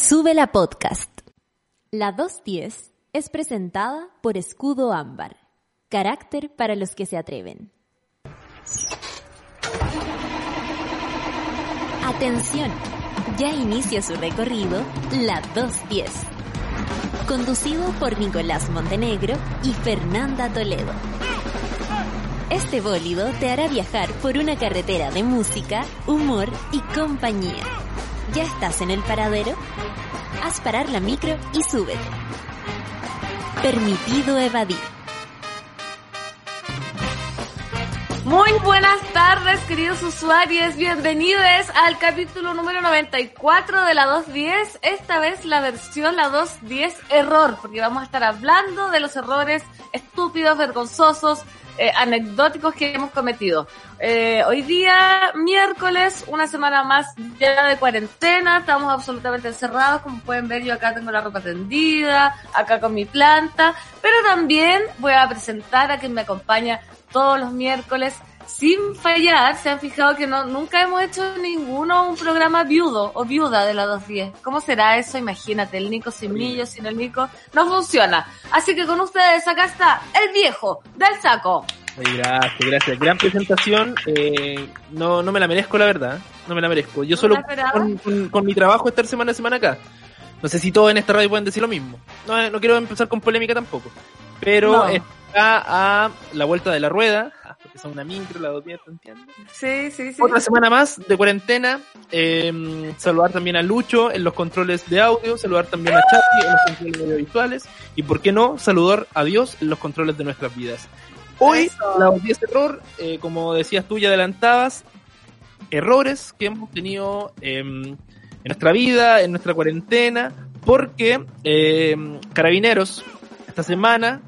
Sube la podcast. La 210 es presentada por Escudo Ámbar. Carácter para los que se atreven. Atención, ya inicia su recorrido la 210. Conducido por Nicolás Montenegro y Fernanda Toledo. Este bólido te hará viajar por una carretera de música, humor y compañía. ¿Ya estás en el paradero? Haz parar la micro y súbete. Permitido evadir. Muy buenas tardes, queridos usuarios. Bienvenidos al capítulo número 94 de la 210. Esta vez la versión la 210 error, porque vamos a estar hablando de los errores estúpidos, vergonzosos, eh, anecdóticos que hemos cometido. Eh, hoy día, miércoles, una semana más ya de cuarentena, estamos absolutamente encerrados, como pueden ver yo acá tengo la ropa tendida, acá con mi planta, pero también voy a presentar a quien me acompaña todos los miércoles sin fallar, se han fijado que no, nunca hemos hecho ninguno un programa viudo o viuda de la 210. ¿Cómo será eso? Imagínate, el Nico sin Millo, sin el Nico, no funciona. Así que con ustedes acá está el viejo del saco. gracias, gracias. Gran presentación. Eh, no, no me la merezco, la verdad. No me la merezco. Yo solo con, mi trabajo estar semana a semana acá. No sé si todos en esta radio pueden decir lo mismo. No, no quiero empezar con polémica tampoco. Pero está a la vuelta de la rueda son una micro, la dos días, ¿te entiendes? Sí, sí, sí. Otra semana más de cuarentena. Eh, saludar también a Lucho en los controles de audio, saludar también a Chapi en los controles audiovisuales y, ¿por qué no?, saludar a Dios en los controles de nuestras vidas. Hoy, la 10 error, eh, como decías tú y adelantabas, errores que hemos tenido em, en nuestra vida, en nuestra cuarentena, porque em, Carabineros esta semana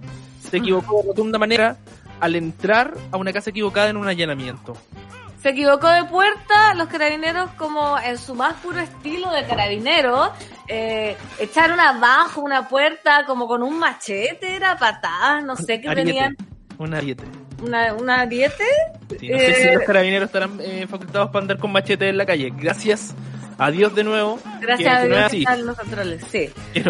se equivocó de rotunda manera al entrar a una casa equivocada en un allanamiento. Se equivocó de puerta, los carabineros como en su más puro estilo de carabinero, eh, echaron abajo una puerta como con un machete, era patada, no sé qué tenían. Un ariete. ¿Una, ¿Una ariete? no sé si eh, los carabineros estarán eh, facultados para andar con machete en la calle. Gracias a Dios de nuevo. Gracias a Dios están los controles, sí. Y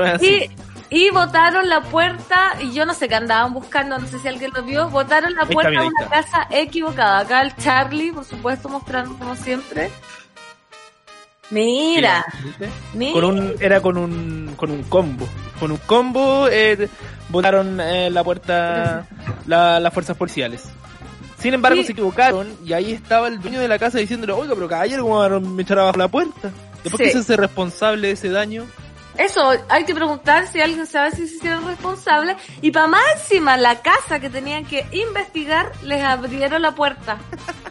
y botaron la puerta, y yo no sé qué andaban buscando, no sé si alguien lo vio, botaron la puerta de una casa equivocada. Acá el Charlie, por supuesto, mostrando como siempre. Mira, Con un, era con un, con un combo. Con un combo eh, botaron eh, la puerta las fuerzas policiales. Sin embargo, se equivocaron y ahí estaba el dueño de la casa diciéndole, oiga, pero caballero, ¿cómo a echar abajo la puerta? Después que se hace responsable de ese daño. Eso, hay que preguntar si alguien sabe si se hicieron responsables. Y para más encima, la casa que tenían que investigar, les abrieron la puerta.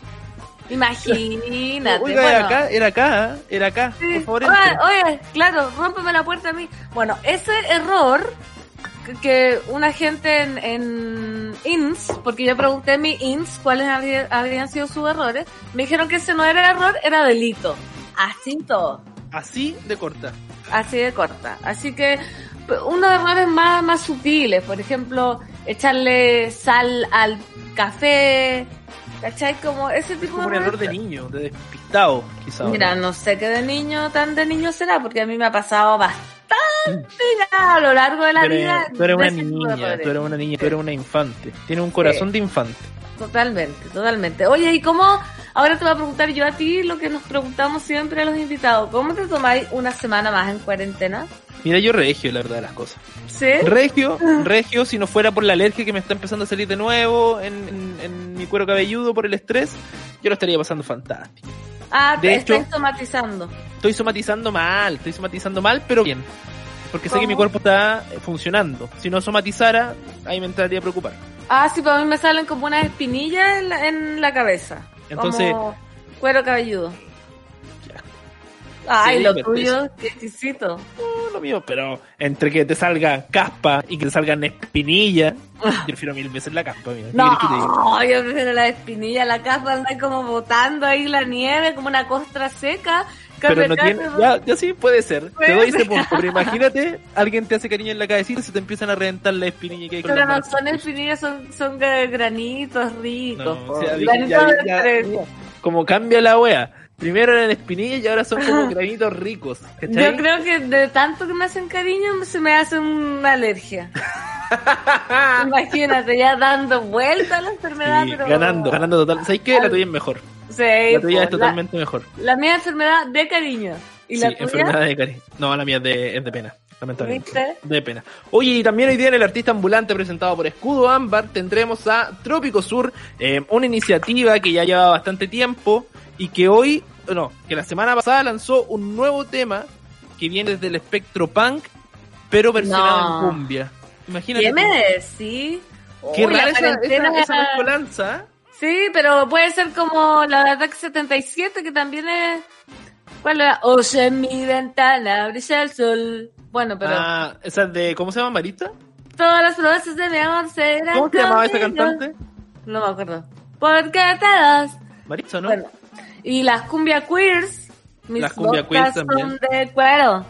Imagínate. Oiga, era acá, era acá, ¿eh? era acá. Por favor, oye, oye, claro, rómpeme la puerta a mí. Bueno, ese error que una gente en, en INS, porque yo pregunté en mi INS cuáles habían sido sus errores, me dijeron que ese no era error, era delito. Así todo. Así de corta. Así de corta. Así que unos errores más, más sutiles, por ejemplo, echarle sal al café, ¿cachai? Como ese tipo como de... un error de niño, de despistado, quizás. Mira, no sé qué de niño, tan de niño será, porque a mí me ha pasado bastante ya a lo largo de la vida. Tú eres una niña, tú eres una niña, tú eres una infante. Tienes un corazón de infante. Totalmente, totalmente. Oye, ¿y cómo? Ahora te voy a preguntar yo a ti lo que nos preguntamos siempre a los invitados. ¿Cómo te tomáis una semana más en cuarentena? Mira, yo regio, la verdad de las cosas. ¿Sí? Regio, regio, si no fuera por la alergia que me está empezando a salir de nuevo en, mi cuero cabelludo por el estrés, yo lo estaría pasando fantástico. Ah, te estoy somatizando. Estoy somatizando mal, estoy somatizando mal, pero bien. Porque sé que mi cuerpo está funcionando. Si no somatizara, ahí me entraría a preocupar. Ah, sí, para mí me salen como unas espinillas en la, cabeza. Entonces. Como cuero cabelludo. Ay, lo tuyo, qué exquisito. No, lo mío, pero entre que te salga caspa y que te salgan espinillas, yo prefiero mil veces la caspa. Mira. No, yo prefiero la espinilla, la caspa anda como botando ahí la nieve, como una costra seca. Pero no tiene, ya, ya sí puede ser. te doy ese punto. Pero imagínate, alguien te hace cariño en la cabecita y se te empiezan a reventar la espinilla que hay Pero no son espinillas, son, son granitos ricos. granitos como cambia la wea. Primero eran espinillas y ahora son como granitos ricos. Yo creo que de tanto que me hacen cariño se me hace una alergia. Imagínate, ya dando vuelta a la enfermedad, Sí, pero... ganando, ganando total. ¿Sabes qué? La tuya es mejor. Sí, La tuya es totalmente mejor. La, mía es enfermedad de cariño. ¿Y Sí, la tuya? enfermedad de cariño. No, la mía es de, es de pena, lamentablemente. ¿Viste? De pena. Oye, y también hoy día en el artista ambulante presentado por Escudo Ámbar tendremos a Trópico Sur, eh, una iniciativa que ya lleva bastante tiempo y que hoy, no, que la semana pasada lanzó un nuevo tema que viene desde el espectro punk, pero versionado No. en cumbia. Imagínate. ¿Qué me decís? Qué Uy, rara esa, esa, esa mezcolanza. Sí, pero puede ser como la de Attack 77, que también es... ¿Cuál era? Oye, en mi ventana brilla el sol. Bueno, pero Ah, esa es de, ¿cómo se llama, Marita? todas las promesas de mi amor serán ¿Cómo se llamaba conmigo. cantante? No me acuerdo. Porque todas Maritza, ¿no? Bueno, y las cumbia queers, mis Las cumbia queers también. son de cuero.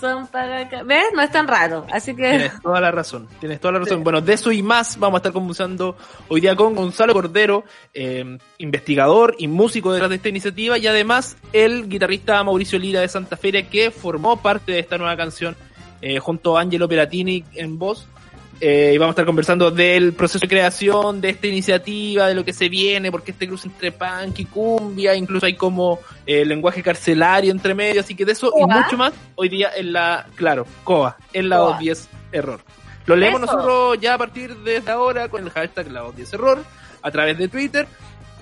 Son para acá. ¿Ves? No es tan raro. Así que Tienes toda la razón, tienes toda la razón. Bueno, de eso y más vamos a estar conversando hoy día con Gonzalo Cordero, eh, investigador y músico detrás de esta iniciativa, y además el guitarrista Mauricio Lira de Santa Feria, que formó parte de esta nueva canción eh, junto a Angelo Peratini en voz. Eh, y vamos a estar conversando del proceso de creación de esta iniciativa, de lo que se viene, porque este cruce entre punk y cumbia, incluso hay como eh, lenguaje carcelario entre medio, así que de eso y mucho más hoy día en la, claro, COA, en la Coa. 210 error. Lo leemos Eso. nosotros ya a partir de ahora con el hashtag la 210 error a través de Twitter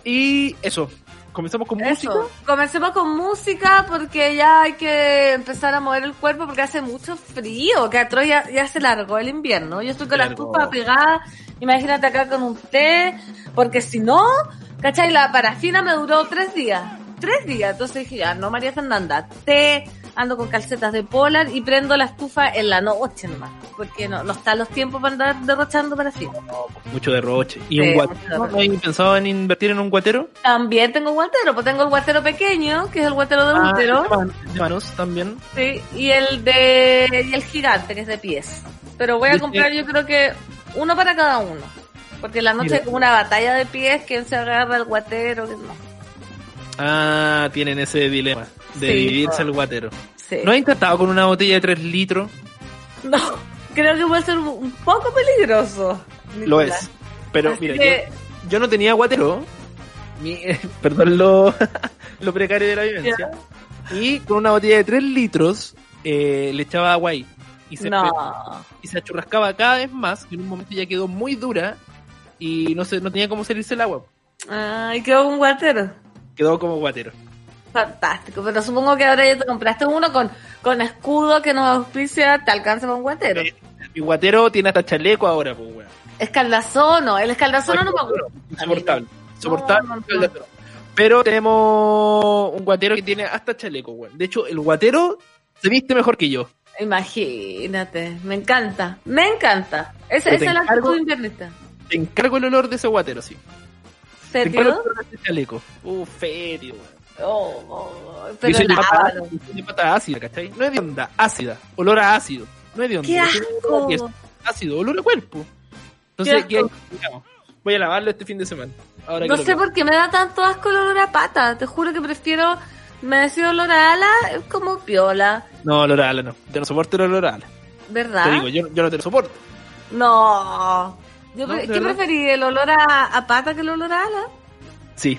y eso. Comenzamos con música. eso. Comencemos con música porque ya hay que empezar a mover el cuerpo porque hace mucho frío. Que atroz ya, ya se largó el invierno. Yo estoy con la Largó. estufa pegada. Imagínate acá con un té. Porque si no, ¿cachai? La parafina me duró tres días. Tres días. Entonces dije, ya, no, María Fernanda, té, ando con calcetas de polar y prendo la estufa en la noche nomás. Porque no, no están los tiempos para andar derrochando parafina. Mucho derroche. ¿Y Sí, un guatero? ¿No hay pensado en invertir en un guatero? También tengo guatero, pues tengo el guatero pequeño, que es el guatero de Ah, útero. de manos también. Sí, y el de y el gigante, que es de pies. Pero voy a comprar yo creo que uno para cada uno. Porque en la noche Mira. hay como una batalla de pies, quién se agarra el guatero, quién no. Ah, tienen ese dilema de Sí, dividirse po. el guatero. Sí. ¿No has intentado con una botella de 3 litros? No, creo que puede ser un, poco peligroso. Lo es. Pero Así mira, que- yo, yo no tenía guatero. Mi- perdón lo, lo precario de la vivencia. Y con una botella de 3 litros eh, le echaba agua ahí. Y se, No. y se achurrascaba cada vez más. Y en un momento ya quedó muy dura. Y no, se, no tenía cómo salirse el agua. Ay, quedó un guatero. Quedó como guatero. Fantástico, pero supongo que ahora ya te compraste uno con, con escudo que nos auspicia, te alcanza con guatero. Eh, Mi guatero tiene hasta chaleco ahora, pues, weón. Escaldazono, el escaldazono no me gusta. Insoportable. Insoportable. No, no. Pero tenemos un guatero que tiene hasta chaleco, weón. De hecho, el guatero se viste mejor que yo. Imagínate, me encanta, me encanta. Esa, esa te es la encargo- actitud invernista. Te encargo el olor de ese guatero, sí. Te encargo el ¿Serio? olor de ese chaleco. Uh, ferio, weón. Oh, oh, pero pata, ácida, ¿cachai? No es de onda, ácida. Olor a ácido. No es de onda. ¡Qué asco! es ácido, olor a cuerpo. Entonces, Qué asco. ¿qué- digamos? Voy a lavarlo este fin de semana. Ahora No sé por qué me da tanto asco el olor a pata. Te juro que prefiero, me decía olor a ala, como piola, No, olor a ala no. Yo no soporto el olor a ala. ¿verdad? Te digo, yo, yo no te lo soporto. No. Yo No, pre- ¿de ¿Qué preferí, el olor a, a pata que el olor a ala? Sí.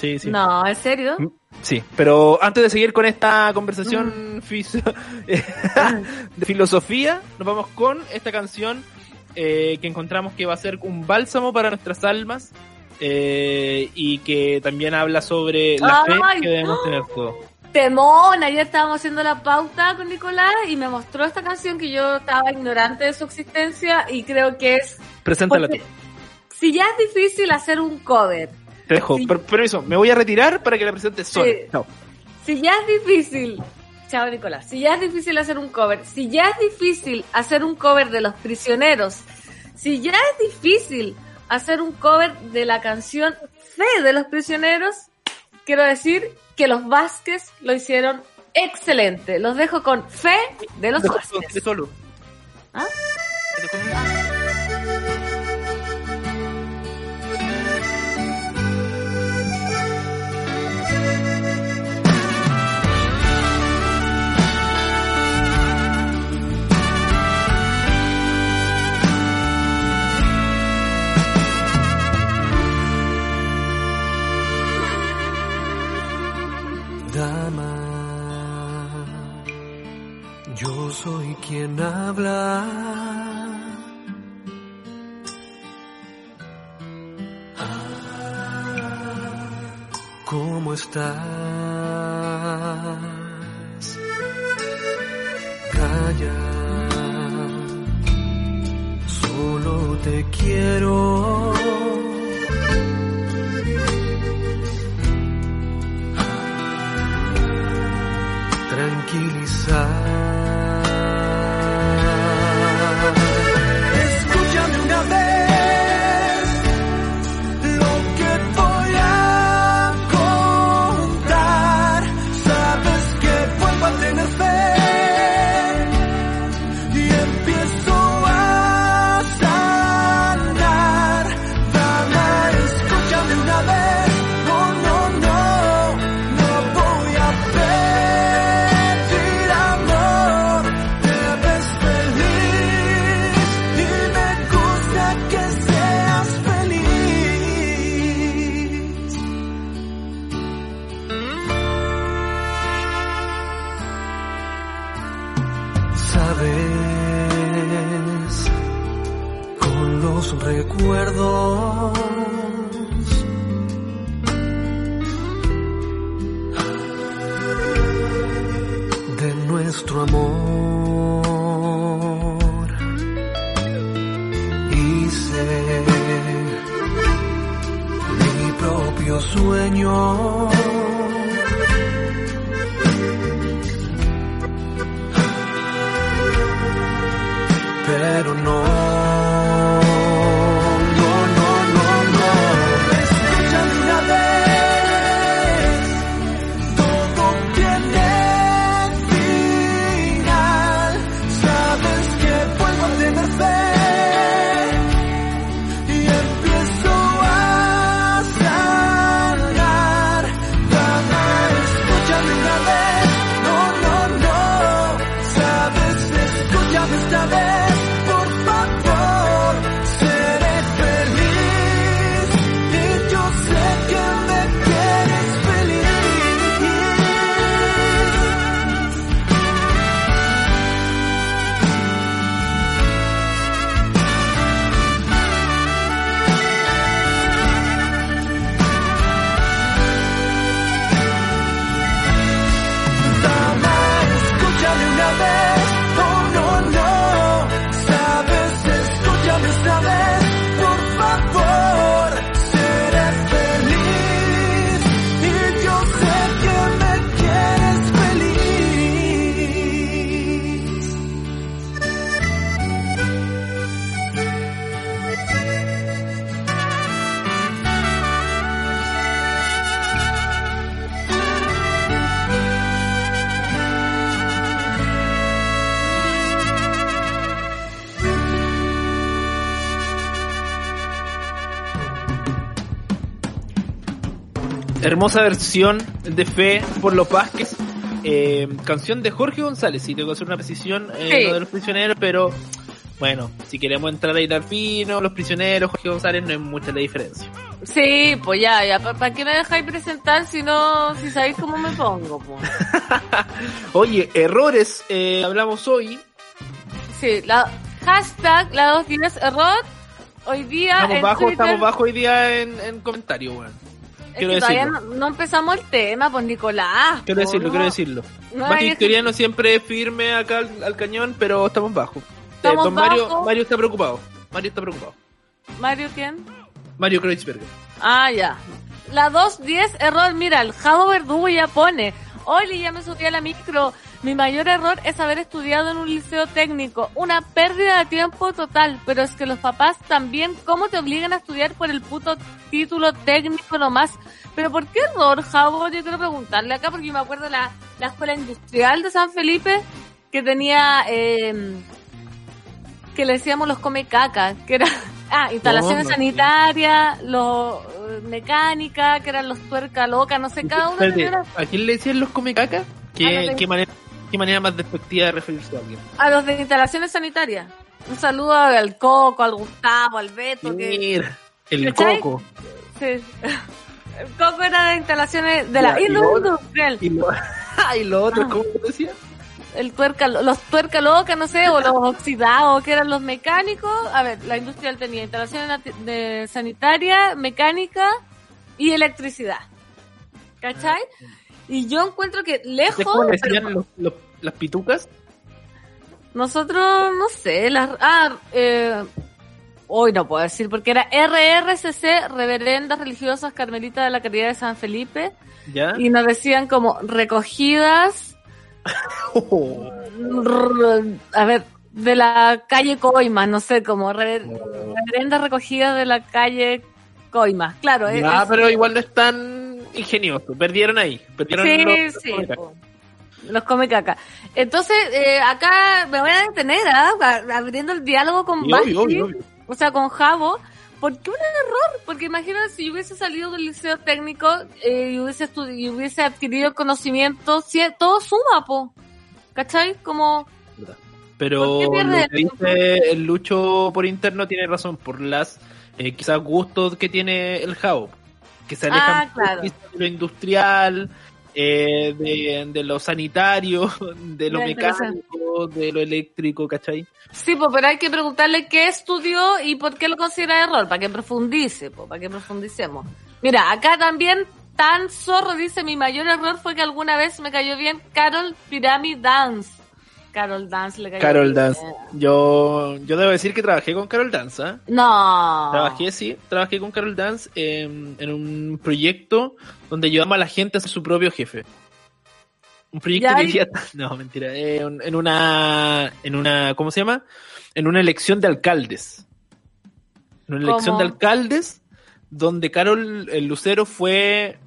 Sí, sí. No, ¿en serio? Mm, Sí, pero antes de seguir con esta conversación fis- de filosofía, nos vamos con esta canción eh, que encontramos que va a ser un bálsamo para nuestras almas eh, y que también habla sobre la fe que debemos no. tener todos. Temón, ayer estábamos haciendo la pauta con Nicolás y me mostró esta canción que yo estaba ignorante de su existencia y creo que es... Preséntala tú. Si ya es difícil hacer un cover, Te dejo. sí. Per- permiso, me voy a retirar para que la presentes sola. Sí. Chao. si ya es difícil, chao Nicolás, si ya es difícil hacer un cover, si ya es difícil hacer un cover de Los Prisioneros, si ya es difícil hacer un cover de la canción Fe de Los Prisioneros, quiero decir que los Vázquez lo hicieron excelente. Los dejo con Fe de los Vázquez. ¿Ah? Soy quien habla. ¿Cómo estás? Calla, solo te quiero. Tranquilizar. Hermosa versión de Fe por los Vázquez. Eh, canción de Jorge González. Sí, tengo que hacer una precisión. Eh, Sí. no de los prisioneros, pero bueno, si queremos entrar a hilar fino, los prisioneros, Jorge González, no hay mucha la diferencia. Sí, pues ya, ya. ¿Para qué me dejáis presentar si no, si sabéis cómo me pongo? Pues? Oye, errores, eh, hablamos hoy. Sí, la hashtag la 210 error. Hoy día Estamos en bajo, Twitter- estamos bajo hoy día en, en comentarios, es quiero que todavía decirlo. no, no empezamos el tema, pues Nicolás. Quiero po, decirlo, no. quiero decirlo. no historiano siempre firme acá al, al cañón, pero estamos bajo. Eh, Estamos don Mario, bajo. Mario está preocupado. Mario está preocupado. Mario, ¿quién? Mario Kreuzberger. Ah, ya. La 210 error, mira, el Javo Verdugo ya pone. Oli, ya me subí a la micro. Mi mayor error es haber estudiado en un liceo técnico. Una pérdida de tiempo total. Pero es que los papás también, ¿cómo te obligan a estudiar por el puto título técnico nomás? Pero ¿por qué error, Javo? Yo quiero preguntarle acá porque yo me acuerdo la, la escuela industrial de San Felipe que tenía, eh, que le decíamos los come caca, que era, ah, instalaciones sanitarias, los mecánica, que eran los tuerca loca, no sé, cada uno Espérate, tenía ¿A quién le decían los come caca? ¿Qué, qué manera, ¿Qué manera más despectiva de referirse a alguien? a los de instalaciones sanitarias. Un saludo al Coco, al Gustavo, al Beto, que Mira, el ¿Cachai? coco. sí. el Coco era de instalaciones de la Ya, y lo- industrial. Y lo, y lo otro, Ah. ¿cómo decía? el tuerca, los tuerca loca, no sé, o los oxidados, que eran los mecánicos. A ver, la industrial tenía instalaciones de sanitaria, mecánica y electricidad. ¿Cachai? Y yo encuentro que ¿Ustedes lejos, cómo le decían los- los- las pitucas? nosotros, no sé, las, ah, eh, hoy no puedo decir, porque era RRCC, Reverendas Religiosas Carmelitas de la Caridad de San Felipe, ¿Ya? y nos decían como recogidas Oh, a ver, de la calle Coimas, no sé, como rever- reverendas recogidas de la calle Coimas. Claro, es- pero igual no es tan ingenioso. Perdieron ahí. Perdieron sí, los- sí, los- come caca. Entonces, eh, acá me voy a detener, ¿ah? Abriendo el diálogo con Basti, obvio, obvio, o sea, con Javo. ¿Por qué un error? Porque imagínate si yo hubiese salido del liceo técnico eh, y, hubiese y hubiese adquirido conocimiento, si- todo suma, po. ¿Cachai? Como... Pero ¿Por qué lo que dice el Lucho por interno tiene razón, por las eh, quizás gustos que tiene el Jao, que se alejan Ah, claro. de lo industrial, eh, de, de lo sanitario, de lo mecánico, de lo eléctrico, ¿cachai? Sí, pues, pero hay que preguntarle qué estudió y por qué lo considera error, para que profundice, pues, para que profundicemos. Mira, acá también Tan Zorro dice, mi mayor error fue que alguna vez me cayó bien Carol Pyramid Dance. Carol Dance le cayó Carol. Dance. Yo, yo debo decir que trabajé con Carol Dance, ¿ah? No. Trabajé, sí, trabajé con Carol Dance en, en un proyecto donde ayudamos a la gente a ser su propio jefe. Un proyecto que decía, no, mentira, eh, en una, en una, ¿cómo se llama? En una elección de alcaldes. En una elección ¿Cómo? de alcaldes donde Carol el Lucero fue,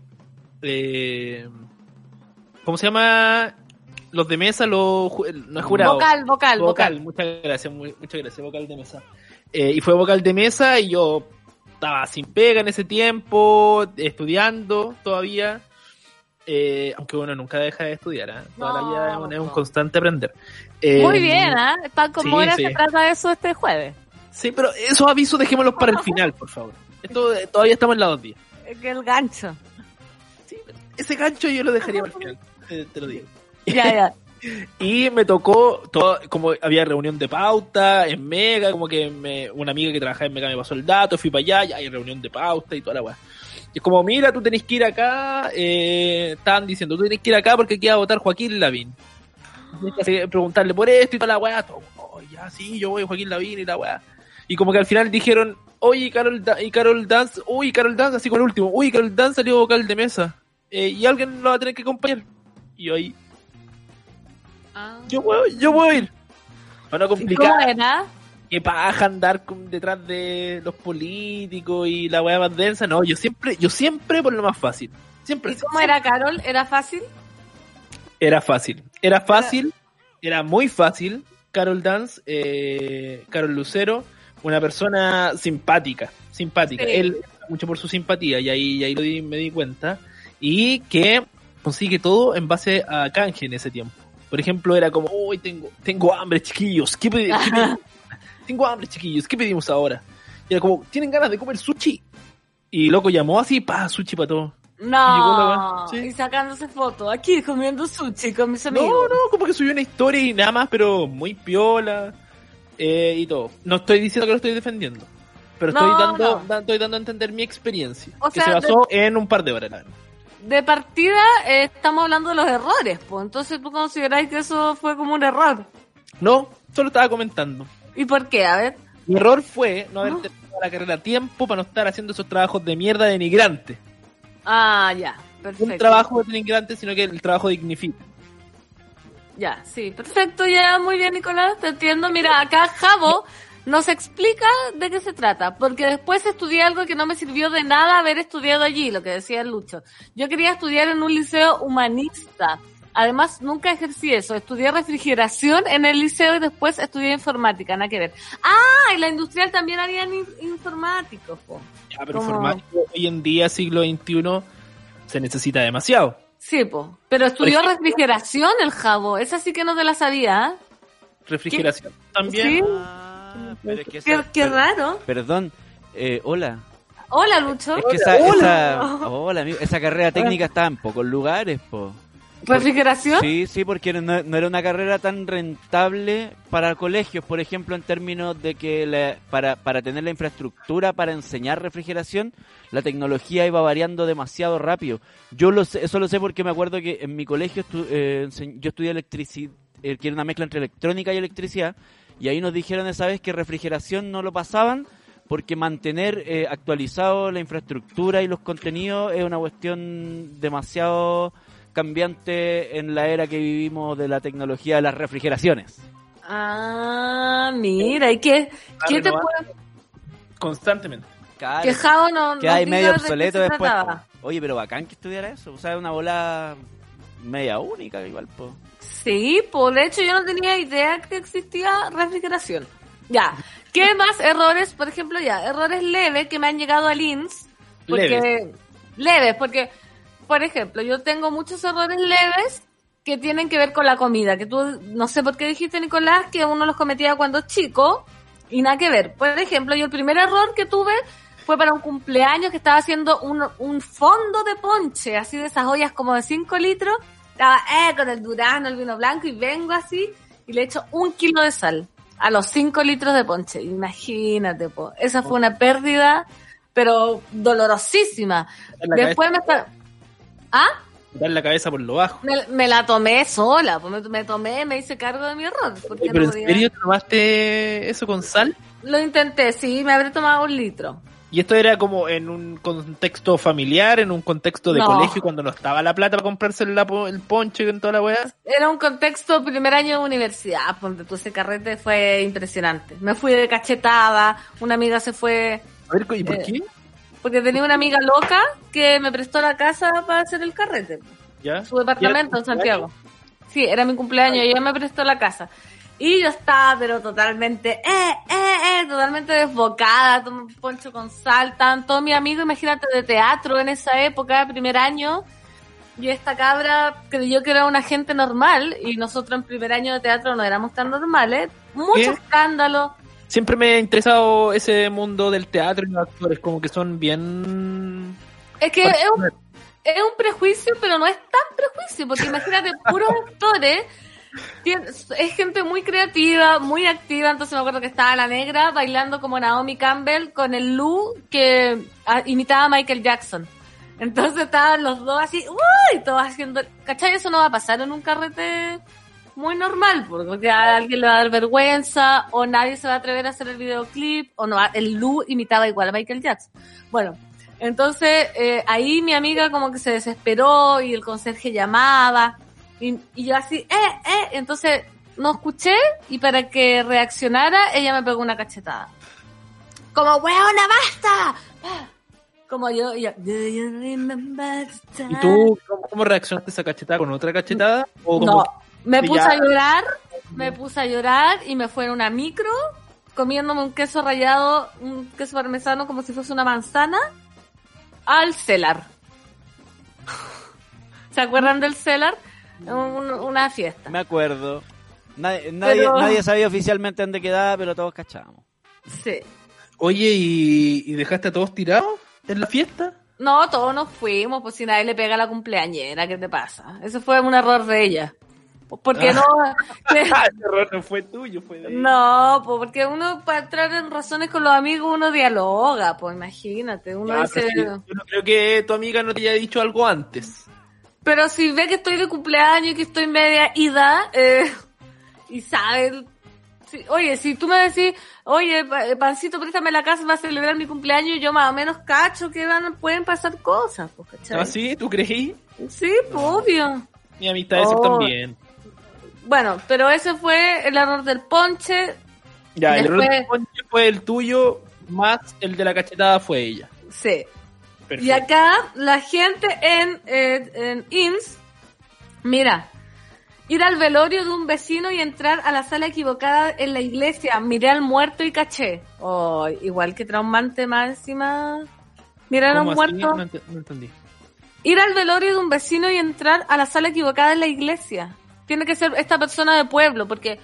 eh, ¿cómo se llama? Los de mesa, los, no es jurado. Vocal, vocal, Vocal, vocal. muchas gracias, muy- muchas gracias, vocal de mesa. Eh, y fue vocal de mesa y yo estaba sin pega en ese tiempo, estudiando todavía. Eh, aunque uno nunca deja de estudiar, ¿ah? Toda la vida es un, es un no. constante aprender. Eh, Muy bien, ¿ah? Pan con sí, Mora sí. se trata de eso este jueves. Sí, pero esos avisos dejémoslos para el final, por favor. Esto eh, todavía estamos en la dos días. Es que el gancho. Sí, ese gancho yo lo dejaría para el final, te, te lo digo. Ya, ya. Y me tocó, todo, como había reunión de pauta en Mega, como que me, una amiga que trabajaba en Mega me pasó el dato, fui para allá, ya hay reunión de pauta y toda la weá. Y es como, mira, tú tenés que ir acá, eh, estaban diciendo, tú tenés que ir acá porque aquí va a votar Joaquín Lavín. Hacer- preguntarle por esto y toda la weá, todo, oh, ya, sí, yo voy Joaquín Lavín y la weá. Y como que al final dijeron, oye, Carol, y Carol Dance, uy, Carol Dance, así con el último, uy, Carol Dance salió vocal de mesa. Eh, y alguien lo va a tener que acompañar. Y yo ahí, Ah. yo puedo, yo puedo ir. Para no ¿Cómo complicar, era? que paja andar con- detrás de los políticos y la weá más densa. No, yo siempre, yo siempre por lo más fácil. Siempre. ¿Y cómo era Carol? ¿Era fácil? Era fácil. Era fácil, era muy fácil. Carol Dance, eh, Carol Lucero, una persona simpática, simpática. Sí. Él mucho por su simpatía y ahí, y ahí lo di- me di cuenta. Y que consigue todo en base a canje en ese tiempo. Por ejemplo, era como, hoy tengo, tengo hambre, chiquillos. ¿Qué pedi- qué pedimos? tengo hambre, chiquillos. ¿Qué pedimos ahora? Y era como, ¿tienen ganas de comer sushi? Y loco llamó así, pa, sushi para todo. No. sí. Y sacándose fotos. Aquí comiendo sushi con mis amigos. No, no, como que subió una historia y nada más, pero muy piola eh, y todo. No estoy diciendo que lo estoy defendiendo, pero estoy, dando, no. da- estoy dando a entender mi experiencia, O que sea, se basó en un par de horas. la verdad. De partida eh, estamos hablando de los errores, pues. Entonces tú consideráis que eso fue como un error. No, solo estaba comentando. ¿Y por qué? A ver. Mi error fue no haber Ah. terminado la carrera a tiempo para no estar haciendo esos trabajos de mierda de denigrante. Ah, ya. Un Perfecto. trabajo de denigrante, sino que el trabajo dignifica. Ya, sí. Perfecto, ya. Muy bien, Nicolás. Te entiendo. Mira, acá Javo nos explica de qué se trata. Porque después estudié algo que no me sirvió de nada haber estudiado allí, lo que decía el Lucho. Yo quería estudiar en un liceo humanista. Además, nunca ejercí eso. Estudié refrigeración en el liceo y después estudié informática, nada que ver. Ah, y la industrial también habían in- informáticos, po. Ya, pero Como- informático hoy en día, siglo XXI, se necesita demasiado. Sí, po. Pero estudió ejemplo- refrigeración el Javo. Esa sí que no te la sabía, ¿ah? Refrigeración también. Sí. Pero es que Qué, esa- qué per- raro. Perdón, eh, hola. Hola, Lucho. Es que esa, Hola. esa, hola, amigo, esa carrera técnica está en pocos lugares, po. ¿Refrigeración? Sí, sí, porque no, no era una carrera tan rentable para colegios, por ejemplo, en términos de que la- para, para tener la infraestructura para enseñar refrigeración, la tecnología iba variando demasiado rápido. Yo lo sé, eso lo sé porque me acuerdo que en mi colegio estu- eh, yo estudié electricidad, que era una mezcla entre electrónica y electricidad, y ahí nos dijeron esa vez que refrigeración no lo pasaban porque mantener eh, actualizado la infraestructura y los contenidos es una cuestión demasiado cambiante en la era que vivimos de la tecnología de las refrigeraciones. Ah, mira, ¿y qué, qué te puede Constantemente. Claro, que Jao no, que hay medio obsoleto después. Oye, pero bacán que estudiara eso. O sea, una bola media única igual, po. Sí, por de hecho yo no tenía idea que existía refrigeración. Ya, ¿qué más errores? Por ejemplo, ya, errores leves que me han llegado al INS. Porque, Leves. leves, porque, por ejemplo, yo tengo muchos errores leves que tienen que ver con la comida, que tú, no sé por qué dijiste, Nicolás, que uno los cometía cuando chico y nada que ver. Por ejemplo, yo el primer error que tuve fue para un cumpleaños que estaba haciendo un, un fondo de ponche, así de esas ollas como de 5 litros. Estaba eh, con el durazno, el vino blanco y vengo así y le echo un kilo de sal a los 5 litros de ponche. Imagínate, po. Esa fue una pérdida, pero dolorosísima. Después me está... ¿Ah? Dar la cabeza por lo bajo. Me, me la tomé sola, me, me tomé, me hice cargo de mi error. Pero no ¿en podía- serio tomaste eso con sal? Lo intenté, sí, me habré tomado un litro. ¿Y esto era como en un contexto familiar, en un contexto de No. colegio, cuando no estaba la plata para comprarse el, el ponche con toda la weá? Era un contexto primer año de universidad, donde tú ese carrete fue impresionante. Me fui de cachetada, una amiga se fue, A ver, ¿y por Eh, qué? porque tenía una amiga loca que me prestó la casa para hacer el carrete. ¿Ya? su departamento ¿Y en tu Santiago. Sí, era mi cumpleaños y ella me prestó la casa. Y yo estaba, pero totalmente, eh, eh, eh, totalmente desbocada, tomé un poncho con sal, estaban todos mis amigos, imagínate, de teatro en esa época, primer año. Y esta cabra creyó que era una gente normal y nosotros en primer año de teatro no éramos tan normales. Mucho ¿Qué? escándalo. Siempre me ha interesado ese mundo del teatro y los actores, como que son bien... Es que es un, es un prejuicio, pero no es tan prejuicio, porque imagínate, puros actores, es gente muy creativa, muy activa, entonces me acuerdo que estaba la negra bailando como Naomi Campbell con el Lu que ah, imitaba a Michael Jackson. Entonces estaban los dos así, uy, todos haciendo, ¿cachai? Eso no va a pasar en un carrete muy normal, porque a alguien le va a dar vergüenza, o nadie se va a atrever a hacer el videoclip, o no, el Lu imitaba igual a Michael Jackson. Bueno, entonces eh, ahí mi amiga como que se desesperó y el conserje llamaba, y, y yo así, eh, eh, entonces no escuché, y para que reaccionara, ella me pegó una cachetada. Como, weona, basta. Como yo, y yo, "Do you remember ¿Y time?" tú cómo, reaccionaste a esa cachetada? ¿Con otra cachetada? ¿O como No, me puse ya. a llorar, me puse a llorar y me fue en una micro comiéndome un queso rallado, un queso parmesano como si fuese una manzana, al celar. ¿Se acuerdan del celar? Un- una fiesta. Me acuerdo. Nadie, nadie, Pero- nadie sabía oficialmente dónde quedaba, pero todos cachábamos. Sí. Oye, ¿y, y dejaste a todos tirados en la fiesta? No, todos nos fuimos, pues si nadie le pega a la cumpleañera, ¿qué te pasa? Eso fue un error de ella. Porque no... que- Ah, el error no fue tuyo, fue de No, pues porque uno para entrar en razones con los amigos uno dialoga, pues imagínate, uno Ya, dice, pero sí, yo no creo que tu amiga no te haya dicho algo antes. Pero si ve que estoy de cumpleaños y que estoy media ida, eh, y sabe, si- oye, si tú me decís, oye, eh, Pancito, préstame la casa para celebrar mi cumpleaños, yo más o menos cacho que van, pueden pasar cosas, pues, ¿cachai? ¿Ah, sí? ¿Tú creí? Sí, pues, obvio. Mi amistad Oh. también. Bueno, pero ese fue el error del ponche, Ya, el error del ponche fue el tuyo, más el de la cachetada fue ella. sí. Perfecto. Y acá la gente en, eh, en INS, mira, ir al velorio de un vecino y entrar a la sala equivocada en la iglesia, miré al muerto y caché. Oh, igual que traumante más encima. Mirar a ¿Cómo un muerto. No, no entendí. Ir al velorio de un vecino y entrar a la sala equivocada en la iglesia. Tiene que ser esta persona de pueblo, porque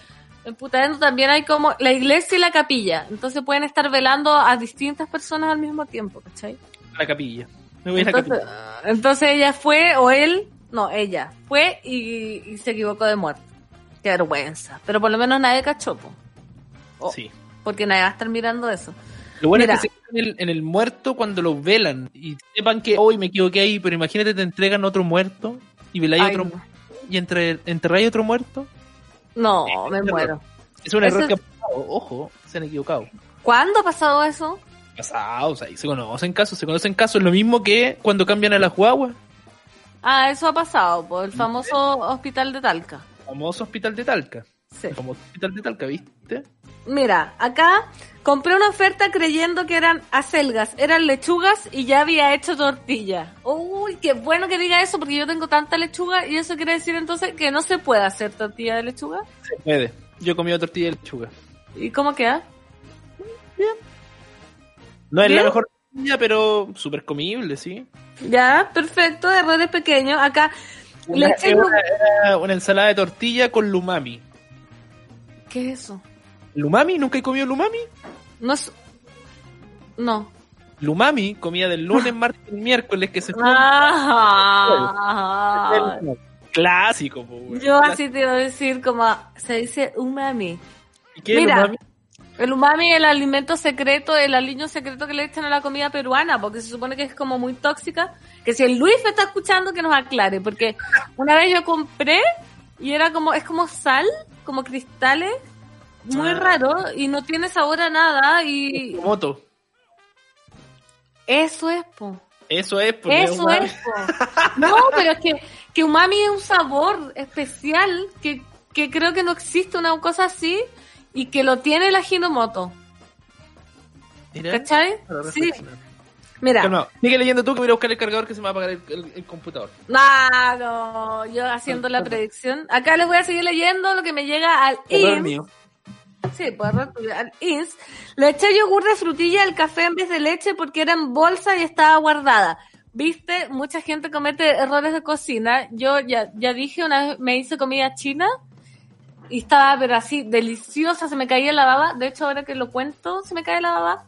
en Putaendo también hay como la iglesia y la capilla. Entonces pueden estar velando a distintas personas al mismo tiempo, ¿cachai? La capilla. Me voy a la Entonces, capilla. entonces ella fue, o él, no, ella, fue y, y se equivocó de muerte. Qué vergüenza. Pero por lo menos nadie cachó, po. Oh, Sí. Porque nadie va a estar mirando eso. Lo bueno Mira. es que se quedan en el, en el muerto cuando lo velan y sepan que hoy me equivoqué ahí, pero imagínate te entregan otro muerto y veláis Ay, otro no. y entre, enterráis otro muerto. No, me muero. Es un error que ha pasado. Ojo, se han equivocado. ¿Cuándo ha pasado eso? Pasados ahí, se conocen casos, se conocen casos. Lo mismo que cuando cambian a las guaguas. Ah, eso ha pasado, por el famoso hospital de Talca. Famoso hospital de Talca. Sí. El famoso hospital de Talca, ¿viste? Mira, acá compré una oferta creyendo que eran acelgas, eran lechugas y ya había hecho tortilla. Uy, qué bueno que diga eso porque yo tengo tanta lechuga y eso quiere decir entonces que no se puede hacer tortilla de lechuga. Se puede. Yo he comido tortilla de lechuga. ¿Y cómo queda? No es ¿Bien? la mejor tortilla, pero súper comible, ¿sí? Ya, perfecto, errores pequeños. Acá Una, le una, era una ensalada de tortilla con lumami. ¿Qué es eso? ¿Lumami? ¿Nunca he comido lumami? No es... No. Lumami, comida del lunes, martes y miércoles que se Ah, Clásico, po, yo así te iba a decir como se dice umami. ¿Y qué es Mira. lumami? El umami es el alimento secreto, el aliño secreto que le echan a la comida peruana, porque se supone que es como muy tóxica. Que si el Luis me está escuchando, que nos aclare, porque una vez yo compré y era como, es como sal, como cristales, muy Ah. raro, y no tiene sabor a nada, y Moto. eso es, po. Eso es, pues, Eso umami. es, po. No, pero es que, que umami es un sabor especial que, que creo que no existe una cosa así y que lo tiene el Ajinomoto. Mira, ¿Cachai? Sí. Mira. Calma, sigue leyendo tú que voy a buscar el cargador que se me va a apagar el, el- el computador. No, no, yo haciendo la predicción. Acá les voy a seguir leyendo lo que me llega al mío. Sí, pues al INS. Le eché yogur de frutilla al café en vez de leche porque era en bolsa y estaba guardada. Viste, mucha gente comete errores de cocina. Yo ya, ya dije, una vez me hice comida china y estaba, pero así, deliciosa, se me caía la baba. De hecho, ahora que lo cuento, se me cae la baba.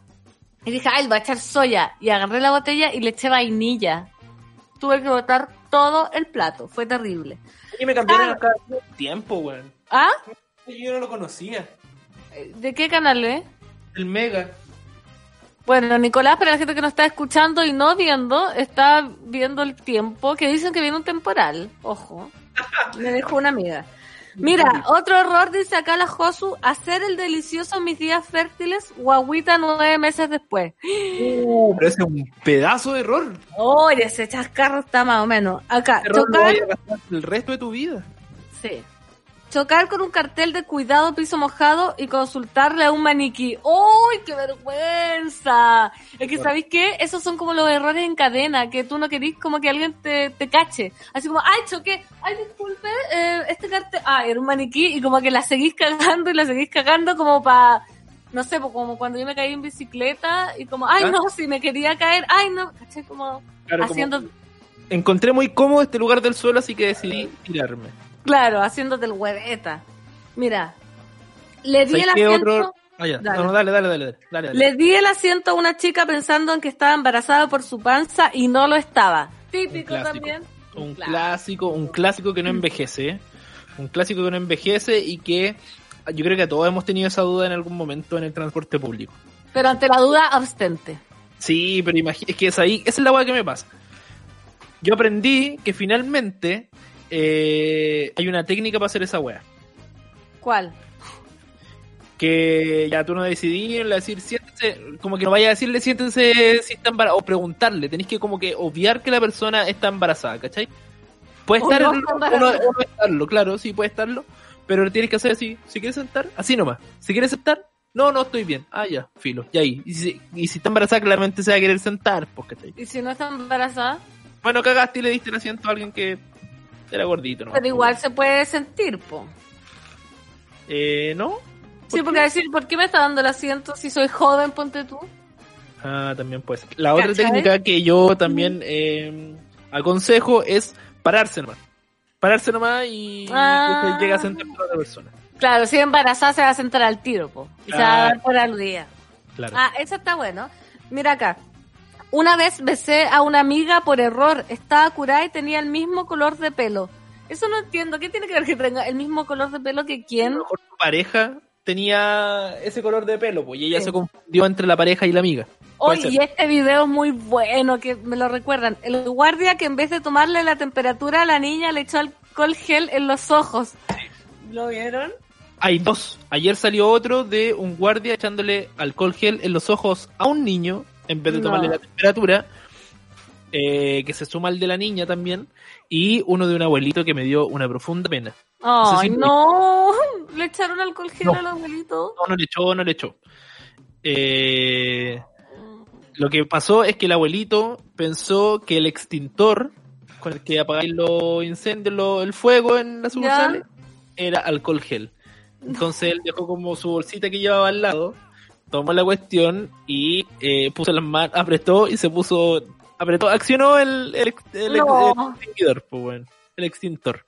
Y dije, ay, voy a echar soya. Y agarré la botella y le eché vainilla. Tuve que botar todo el plato. Fue terrible. Y me cambiaron Ah. acá tiempo, weón. ¿Ah? Yo no lo conocía. ¿De qué canal es? El Mega. Bueno, Nicolás, para la gente que nos está escuchando y no viendo, está viendo el tiempo, que dicen que viene un temporal. Ojo. Me dejó una amiga. Mira, otro error, dice acá la Josu, hacer el delicioso mis días fértiles, guaguita nueve meses después. Uh, pero ese es un pedazo de error. Oye, ese chascarro está más o menos. Acá, Error chocar, gastar el resto de tu vida. sí. Chocar con un cartel de cuidado piso mojado y consultarle a un maniquí. ¡Uy, qué vergüenza! Es que, ¿sabéis qué? Esos son como los errores en cadena, que tú no querís como que alguien te, te cache. Así como, ¡ay, choqué! ¡Ay, disculpe! eh, este cartel... Ah, era un maniquí y como que la seguís cagando y la seguís cagando como para... No sé, como cuando yo me caí en bicicleta y como, ¡ay, ¿Ah? no! Si me quería caer, ¡ay, no! ¿Caché? Como Claro, como- haciendo... Encontré muy cómodo este lugar del suelo, así que decidí tirarme. Claro, haciéndote el hueveta. Mira, le di ¿Sabes el asiento... otro? Ah, ya. Dale. No, no, dale, dale, dale, dale, dale, dale. Le di el asiento a una chica pensando en que estaba embarazada por su panza y no lo estaba. Típico también. Un Claro. clásico, un clásico que no envejece. ¿eh? Un clásico que no envejece y que yo creo que todos hemos tenido esa duda en algún momento en el transporte público. Pero ante la duda, abstente. Sí, pero imagínate, es que es ahí, esa es la hueá que me pasa. Yo aprendí que finalmente eh, hay una técnica para hacer esa hueá. ¿Cuál? Que ya tú no decidí en decir siéntese, como que no vaya a decirle siéntense si está embarazada, o preguntarle, tenéis que como que obviar que la persona está embarazada, ¿cachai? Puede O estar no o no, embarazada. o no estarlo, claro, sí puede estarlo, pero tienes que hacer así, si quieres sentar, así nomás, si quieres sentar, no, no estoy bien, ah ya, filo, y ahí, y si, y si está embarazada claramente se va a querer sentar, ¿cachai? ¿Y si no está embarazada? Bueno, cagaste y le diste el asiento a alguien que era gordito, ¿no? Pero igual se puede sentir, po. Eh, ¿no? Sí, porque decir, ¿por qué me está dando el asiento si soy joven, ponte tú? Ah, también puede ser. La otra ¿Cachai? técnica que yo también eh, aconsejo es pararse nomás. Pararse nomás y Ah. llega a sentar con otra persona. Claro, si embarazada se va a sentar al tiro, po. Y se va a dar por aludida. Claro. Ah, eso está bueno. Mira acá. Una vez besé a una amiga por error. Estaba curada y tenía el mismo color de pelo. Eso no entiendo. ¿Qué tiene que ver que tenga el mismo color de pelo que A quién? lo mejor tu pareja tenía ese color de pelo, pues, y ella Sí. se confundió entre la pareja y la amiga. Oye, y este video es muy bueno, que me lo recuerdan. El guardia que en vez de tomarle la temperatura a la niña le echó alcohol gel en los ojos. ¿Lo vieron? Hay dos. Ayer salió otro de un guardia echándole alcohol gel en los ojos a un niño, en vez de No. tomarle la temperatura, eh, que se suma al de la niña también, y uno de un abuelito que me dio una profunda pena. Ay, no. Le echaron alcohol gel No. al abuelito. No, no le echó, no le echó. Eh, lo que pasó es que el abuelito pensó que el extintor con el que apagáis los incendios, lo- el fuego en las sucursales, era alcohol gel. Entonces él dejó como su bolsita que llevaba al lado, tomó la cuestión y eh, puso las manos, apretó y se puso, apretó, accionó el, el, el ex- No. el extinguidor, pues, bueno, el extintor.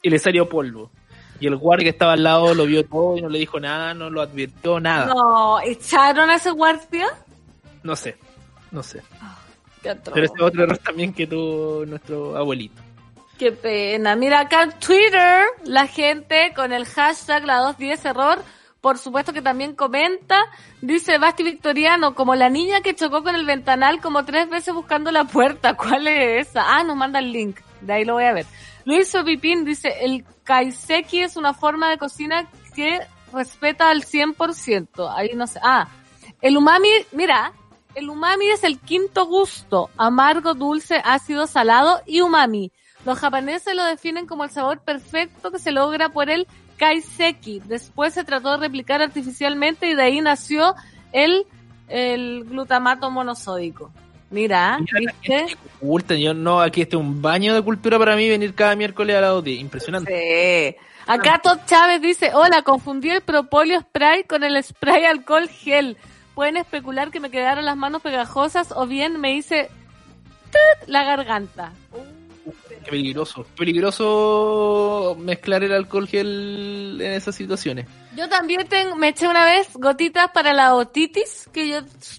Y le salió polvo. Y el guardia que estaba al lado lo vio todo y no le dijo nada, no lo advirtió, nada. No, ¿echaron a ese guardia? No sé, no sé. Atroz. Pero ese es otro error también que tuvo nuestro abuelito. Qué pena. Mira acá en Twitter, la gente con el hashtag la 210 error, por supuesto que también comenta, dice Basti Victoriano, como la niña que chocó con el ventanal como tres veces buscando la puerta. ¿Cuál es esa? Ah, nos manda el link. De ahí lo voy a ver. Luis Pipín dice, el kaiseki es una forma de cocina que respeta al 100%. Ahí no sé. Ah, el umami, mira, el umami es el quinto gusto, amargo, dulce, ácido, salado y umami. Los japoneses lo definen como el sabor perfecto que se logra por el kaiseki. Después se trató de replicar artificialmente y de ahí nació el, el glutamato monosódico. Mira, Mira ¿viste? oculta, yo no, aquí este es un baño de cultura para mí venir cada miércoles a la de impresionante. Sí. Acá Todd Chávez dice, hola, confundí el propóleo spray con el spray alcohol gel. Pueden especular que me quedaron las manos pegajosas o bien me hice la garganta. Qué peligroso. Peligroso mezclar el alcohol gel en esas situaciones. Yo también ten- me eché una vez gotitas para la otitis, que yo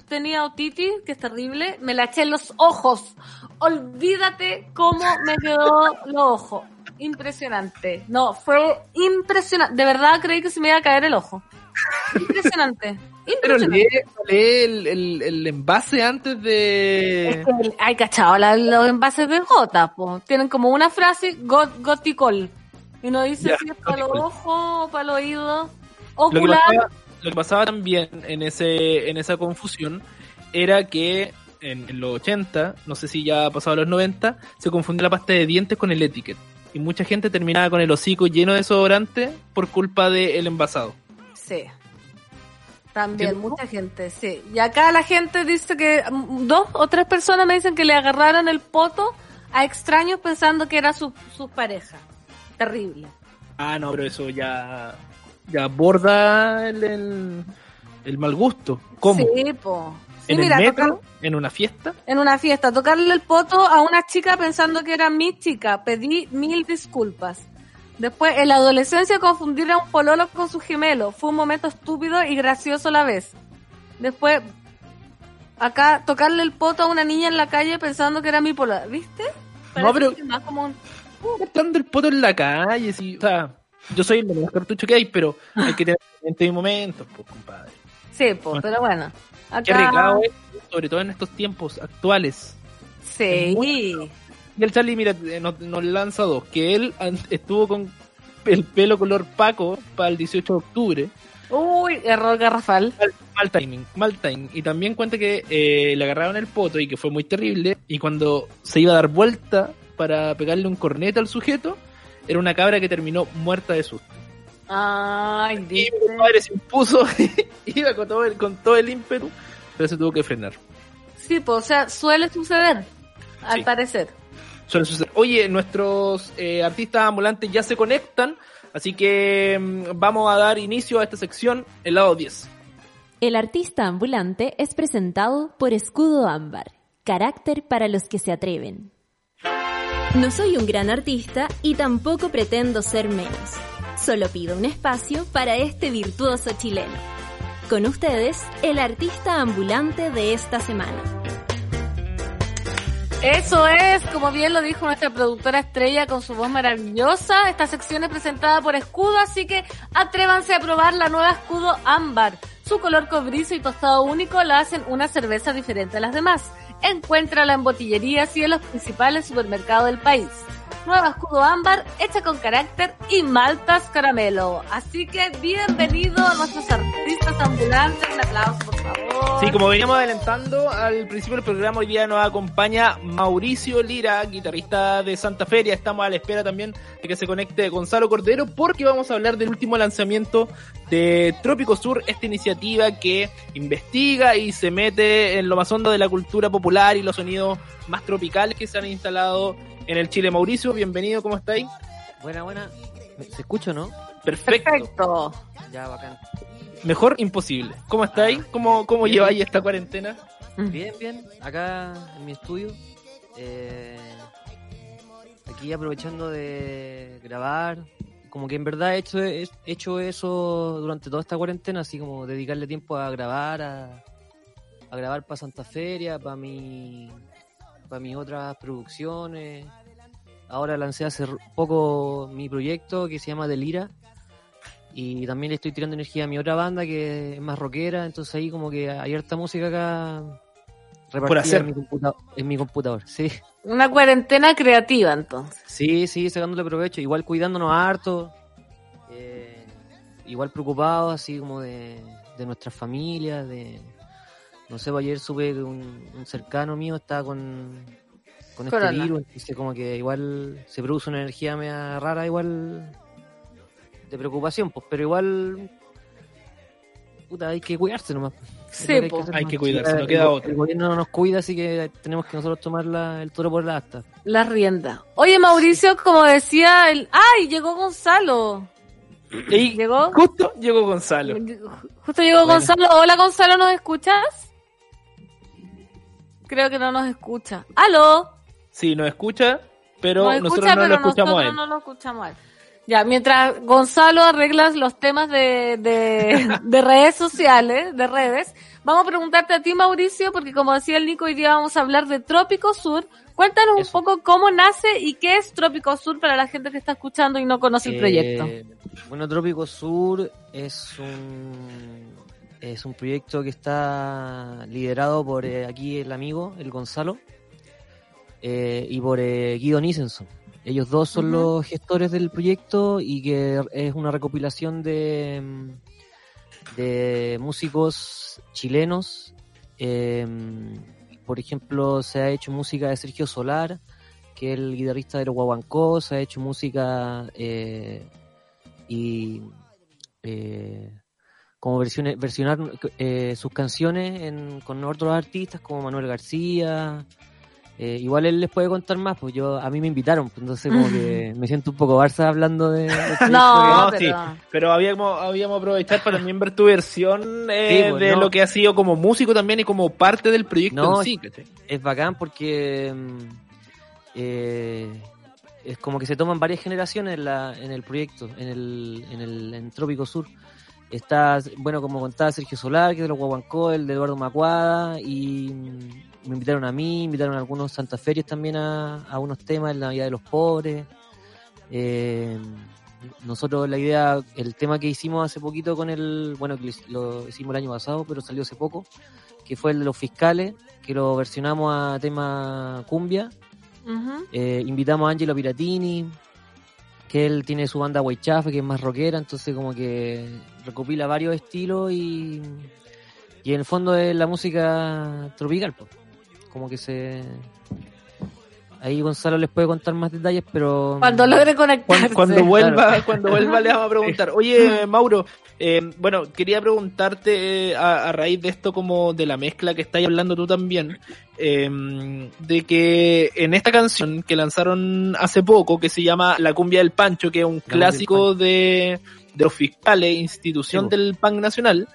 tenía otitis, que es terrible. Me la eché en los ojos. Olvídate cómo me quedó los ojos. Impresionante. No, fue impresionante. De verdad creí que se me iba a caer el ojo. Impresionante. Pero lee, lee el, el- el envase antes de... Es que el- Ay, cachado, la- los envases de gota, po. Tienen como una frase, got, goticol. Y uno dice si es para los ojos para los oídos. Lo que, Ocular. pasaba, lo que pasaba también en ese en esa confusión era que en, en los 80, no sé si ya ha pasado a los 90, se confundió la pasta de dientes con el etiquet. Y mucha gente terminaba con el hocico lleno de desodorante por culpa del envasado. Sí. También, mucha gente, sí. Y acá la gente dice que mm, dos o tres personas me dicen que le agarraron el poto a extraños pensando que era su, su pareja. Terrible. Ah, no, pero eso ya, ya aborda el, el, el mal gusto. ¿Cómo? Sí, po. Sí, ¿En mira, el metro? tocar- ¿En una fiesta? en una fiesta, tocarle el poto a una chica pensando que era mi chica. Pedí mil disculpas. Después, en la adolescencia, confundir a un pololo con su gemelo. Fue un momento estúpido y gracioso a la vez. Después, acá, tocarle el poto a una niña en la calle pensando que era mi pololo. ¿Viste? No, pero- que más como un- el poto en la calle, sí. O sea, yo soy el menos cartucho que hay, pero hay que tener en este momentos, pues, compadre. Sí, pues, pero bueno. Acá, Qué es, sobre todo en estos tiempos actuales. Sí. Y el Charlie, mira, eh, nos, nos lanza dos. Que él estuvo con el pelo color Paco para el 18 de octubre. Uy, error garrafal. Mal, mal timing, mal timing. Y también cuenta que eh, le agarraron el poto y que fue muy terrible. Y cuando se iba a dar vuelta para pegarle un corneta al sujeto, era una cabra que terminó muerta de susto. Ay, Y mi compadre se impuso, iba con todo, el, con todo el ímpetu, pero se tuvo que frenar. Sí, pues, o sea, suele suceder, al Sí. parecer. Oye, nuestros eh, artistas ambulantes ya se conectan, así que mm, vamos a dar inicio a esta sección, el lado 10. El artista ambulante es presentado por Escudo Ámbar, carácter para los que se atreven. No soy un gran artista y tampoco pretendo ser menos. Solo pido un espacio para este virtuoso chileno. Con ustedes, el artista ambulante de esta semana. Eso es, como bien lo dijo nuestra productora estrella con su voz maravillosa. Esta sección es presentada por Escudo, así que atrévanse a probar la nueva Escudo Ámbar. Su color cobrizo y tostado único la hacen una cerveza diferente a las demás. Encuéntrala en botillerías y en los principales supermercados del país. Nueva escudo ámbar, hecha con carácter y maltas caramelo. Así que bienvenido a nuestros artistas ambulantes. Un aplauso, por favor. Sí, como veníamos adelantando al principio del programa, hoy día nos acompaña Mauricio Lira, guitarrista de Santa Feria. Estamos a la espera también de que se conecte Gonzalo Cordero porque vamos a hablar del último lanzamiento de Trópico Sur, esta iniciativa que investiga y se mete en lo más hondo de la cultura popular y los sonidos más tropicales que se han instalado en el Chile. Mauricio, bienvenido, ¿cómo estáis? Buena, buena. ¿Se escucha o no? Perfecto. Perfecto. Ya, bacán. Mejor imposible. ¿Cómo estáis? ¿Cómo, cómo Bien. lleváis esta cuarentena? Bien, bien. Acá en mi estudio. eh, aquí aprovechando de grabar. Como que en verdad he hecho, he hecho eso durante toda esta cuarentena, así como dedicarle tiempo a grabar, a, grabar para Santa Feria, para mi, para mis otras producciones. Ahora lancé hace poco mi proyecto que se llama Delira. Y también le estoy tirando energía a mi otra banda que es más rockera, entonces ahí como que hay harta música acá repartida hacer. En, mi computador, en mi computador. Sí, Una cuarentena creativa, entonces. sí, sí, sacándole provecho, igual cuidándonos harto, eh, igual preocupados así como de, de nuestras familias, de no sé, pues ayer supe que un, un cercano mío estaba con, con este Corona. virus, entonces como que igual se produce una energía media rara, igual de preocupación, pues, pero igual puta, hay que cuidarse nomás. Sí, que Hay que cuidarse, no queda el, otra. El gobierno no nos cuida, así que tenemos que nosotros tomar la- el toro por la asta. La rienda. Oye, Mauricio, como decía el... ¡Ay! Llegó Gonzalo. Y ¿Llegó? justo llegó Gonzalo. Justo llegó Bueno. Gonzalo. Hola, Gonzalo, ¿nos escuchas? Creo que no nos escucha. ¡Aló! Sí, nos escucha, pero Nos nosotros no pero lo escuchamos a él. no lo escuchamos a él. Ya, mientras Gonzalo arregla los temas de, de, de redes sociales, de redes, vamos a preguntarte a ti, Mauricio, porque como decía el Nico, hoy día vamos a hablar de Trópico Sur. Cuéntanos Eso. un poco cómo nace y qué es Trópico Sur para la gente que está escuchando y no conoce el Eh, proyecto. Bueno, Trópico Sur es un es un proyecto que está liderado por eh, aquí el amigo, el Gonzalo, eh, y por eh, Guido Nissenson. Ellos dos son los gestores del proyecto y que es una recopilación de, mm, de músicos chilenos. eh, por ejemplo, se ha hecho música de Sergio Solar, que es el guitarrista de los Guaguancó, se ha hecho música eh, y eh, como versiones, versionar eh, sus canciones en- con otros artistas como Manuel García. Eh, igual él les puede contar más, pues yo a mí me invitaron, pues entonces como que me siento un poco Barça hablando de... proyecto No, no, pero... Pero habíamos, habíamos aprovechar para también ver tu versión eh, Sí, pues, de no. lo que ha sido como músico también y como parte del proyecto No, en sí. es bacán porque mm, eh, es como que se toman varias generaciones en, la, en el proyecto, en el, en el en Trópico Sur. Está, bueno, como contaba Sergio Solar, que es de los Guaguancó, el de Eduardo Macuada, y mm, me invitaron a mí, invitaron a algunos Santa Ferias también a, a unos temas, en la Navidad de los Pobres. Eh, nosotros la idea, el tema que hicimos hace poquito con el, bueno, que lo hicimos el año pasado, pero salió hace poco, que fue el de los fiscales, que lo versionamos a tema cumbia. Eh, invitamos a Angelo Piratini, que él tiene su banda Huaychafe, que es más rockera, entonces como que recopila varios estilos y, y en el fondo es la música tropical, pues. Como que se... Ahí Gonzalo les puede contar más detalles, pero... Cuando logre conectarse. Cuando, cuando vuelva, Claro. cuando vuelva le vamos a preguntar. Oye, Mauro, eh, bueno, quería preguntarte eh, a, a raíz de esto como de la mezcla que estáis hablando tú también, eh, de que en esta canción que lanzaron hace poco, que se llama La cumbia del Pancho, que es un clásico de, de los fiscales, institución del punk nacional,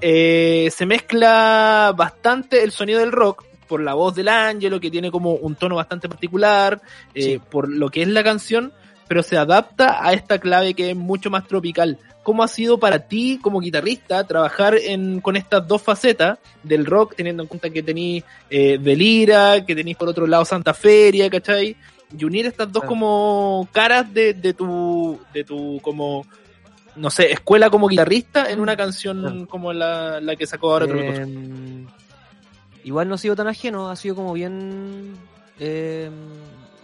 eh, se mezcla bastante el sonido del rock por la voz del Ángelo, que tiene como un tono bastante particular, eh, Sí. por lo que es la canción, pero se adapta a esta clave que es mucho más tropical. ¿Cómo ha sido para ti como guitarrista trabajar en, con estas dos facetas del rock, teniendo en cuenta que tenéis eh, Delira, que tenéis por otro lado Santa Feria, ¿cachai? Y unir estas dos como caras de, de tu, de tu como, no sé, escuela como guitarrista en una canción Claro. como la, la que sacó ahora Tropico Sur. Igual no ha sido tan ajeno, ha sido como bien eh,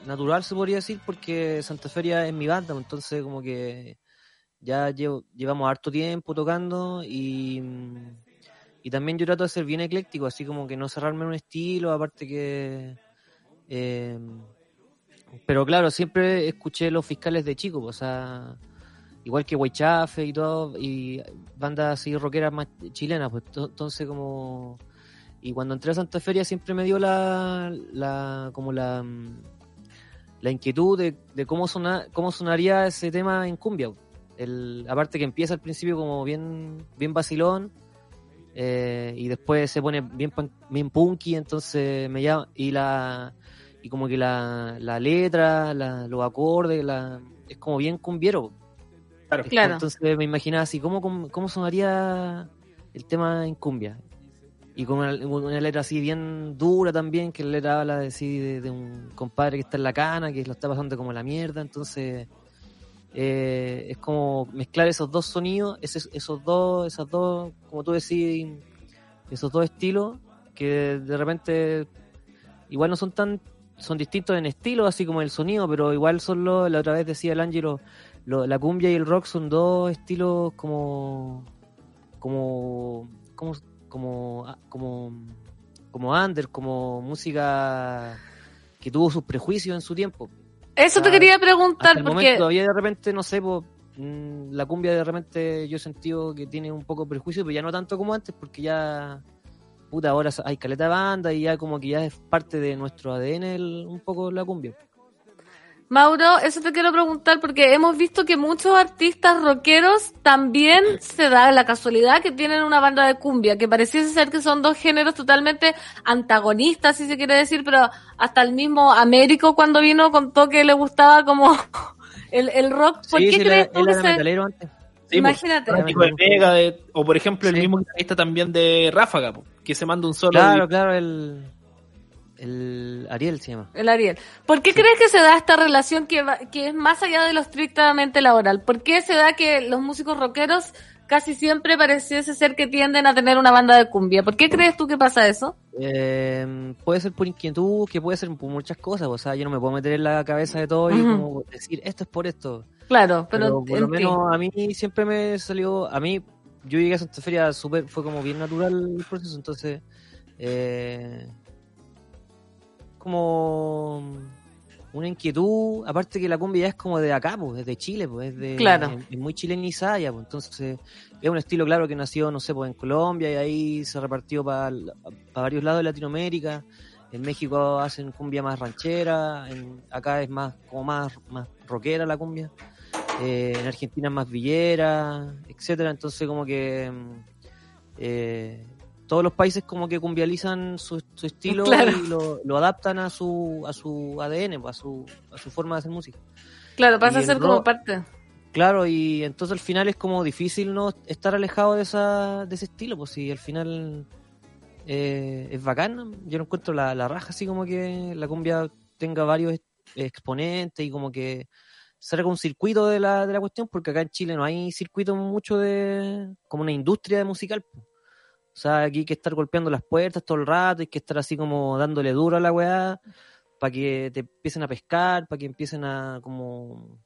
natural, se podría decir, porque Santa Feria es mi banda, entonces como que ya llevamos harto tiempo tocando y, y también yo trato de ser bien ecléctico, así como que no cerrarme en un estilo, aparte que... eh, pero claro, siempre escuché los fiscales de chico, o sea, igual que Huaychafe y todo, y bandas así rockeras más chilenas, pues to- entonces como... Y cuando entré a Santa Feria siempre me dio la, la como la, mm, la inquietud de, de cómo, sona, cómo sonaría ese tema en cumbia. El, aparte que empieza al principio como bien, bien vacilón, eh, y después se pone bien, punky, entonces me llama, y la y como que la, la letra, la- los acordes, la, es como bien cumbiero. Claro. Claro. Entonces me imaginaba así, ¿cómo, cómo, cómo sonaría el tema en cumbia? Y con una, letra así bien dura también, que la letra habla de, así, de, un compadre que está en la cana, que lo está pasando como la mierda, entonces eh, es como mezclar esos dos sonidos, esos, esos dos, esas dos, como tú decís, esos dos estilos, que de repente igual no son tan, son distintos en estilo, así como el sonido, pero igual son los, la otra vez decía el Ángelo, lo- la cumbia y el rock son dos estilos como como como como ah, como como under, como música que tuvo sus prejuicios en su tiempo. Eso te Ah, quería Hasta preguntar, momento porque todavía de repente, no sé, po, mm, la cumbia de repente yo he sentido que tiene un poco prejuicio, pero ya no tanto como antes, porque ya, puta, ahora hay caleta de banda y ya como que ya es parte de nuestro ADN el- un poco la cumbia. Mauro, eso te quiero preguntar porque hemos visto que muchos artistas rockeros también se da la casualidad que tienen una banda de cumbia, que pareciese ser que son dos géneros totalmente antagonistas, si se quiere decir, pero hasta el mismo Américo cuando vino contó que le gustaba como el, el rock. ¿Por Sí, qué crees tú que se... Sí, Imagínate. pues, de Megadeth, o por ejemplo el mismo guitarrista también de Ráfaga, que se manda un solo Claro, claro, el, el Ariel se llama. El Ariel. ¿Por qué crees que se da esta relación que, va- que es más allá de lo estrictamente laboral? ¿Por qué se da que los músicos rockeros casi siempre pareciese ser que tienden a tener una banda de cumbia? ¿Por qué crees tú que pasa eso? Eh, puede ser por inquietud, que puede ser por muchas cosas. O sea, yo no me puedo meter en la cabeza de todo y como decir esto es por esto. Claro, pero, Pero, por lo menos a mí siempre me salió. A mí, yo llegué a Santa Feria, súper fue como bien natural el proceso. Entonces, eh, como una inquietud. Aparte que la cumbia ya es como de acá, pues, es de Chile, pues, es, de, Claro. es, es muy chilenizada ya, pues. Entonces, es un estilo, claro, que nació, no sé, pues en Colombia y ahí se repartió para varios lados de Latinoamérica. En México hacen cumbia más ranchera, en, acá es más como más, más rockera la cumbia. Eh, en Argentina es más villera, etcétera. Entonces como que mm, eh, todos los países como que cumbializan su, su estilo Claro. y lo, lo adaptan a su a su ADN, pues, a su a su forma de hacer música. Claro, pasa a ser como parte. Claro, y entonces al final es como difícil no estar alejado de esa de ese estilo, pues si al final eh, es bacán, yo no encuentro la, la raja así como que la cumbia tenga varios ex- exponentes y como que salga un circuito de la, de la cuestión, porque acá en Chile no hay circuito mucho de como una industria de musical. pues. O sea, aquí hay que estar golpeando las puertas todo el rato, hay que estar así como dándole duro a la weá para que te empiecen a pescar, para que empiecen a como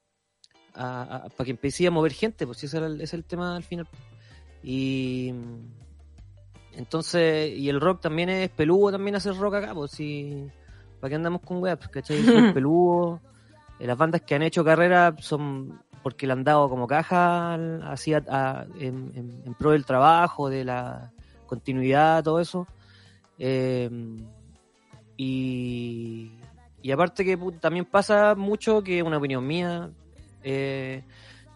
para que empiece a mover gente, pues si ese era el- ese es el tema al final. Y entonces, y el rock también es peludo, también hacer rock acá, pues si, ¿para qué andamos con web? ¿Cachai? Es peludo. Eh, Las bandas que han hecho carrera son porque le han dado como caja así a- a- en, en- en pro del trabajo, de la continuidad, todo eso. Eh, y, y aparte que también pasa mucho, que es una opinión mía, eh,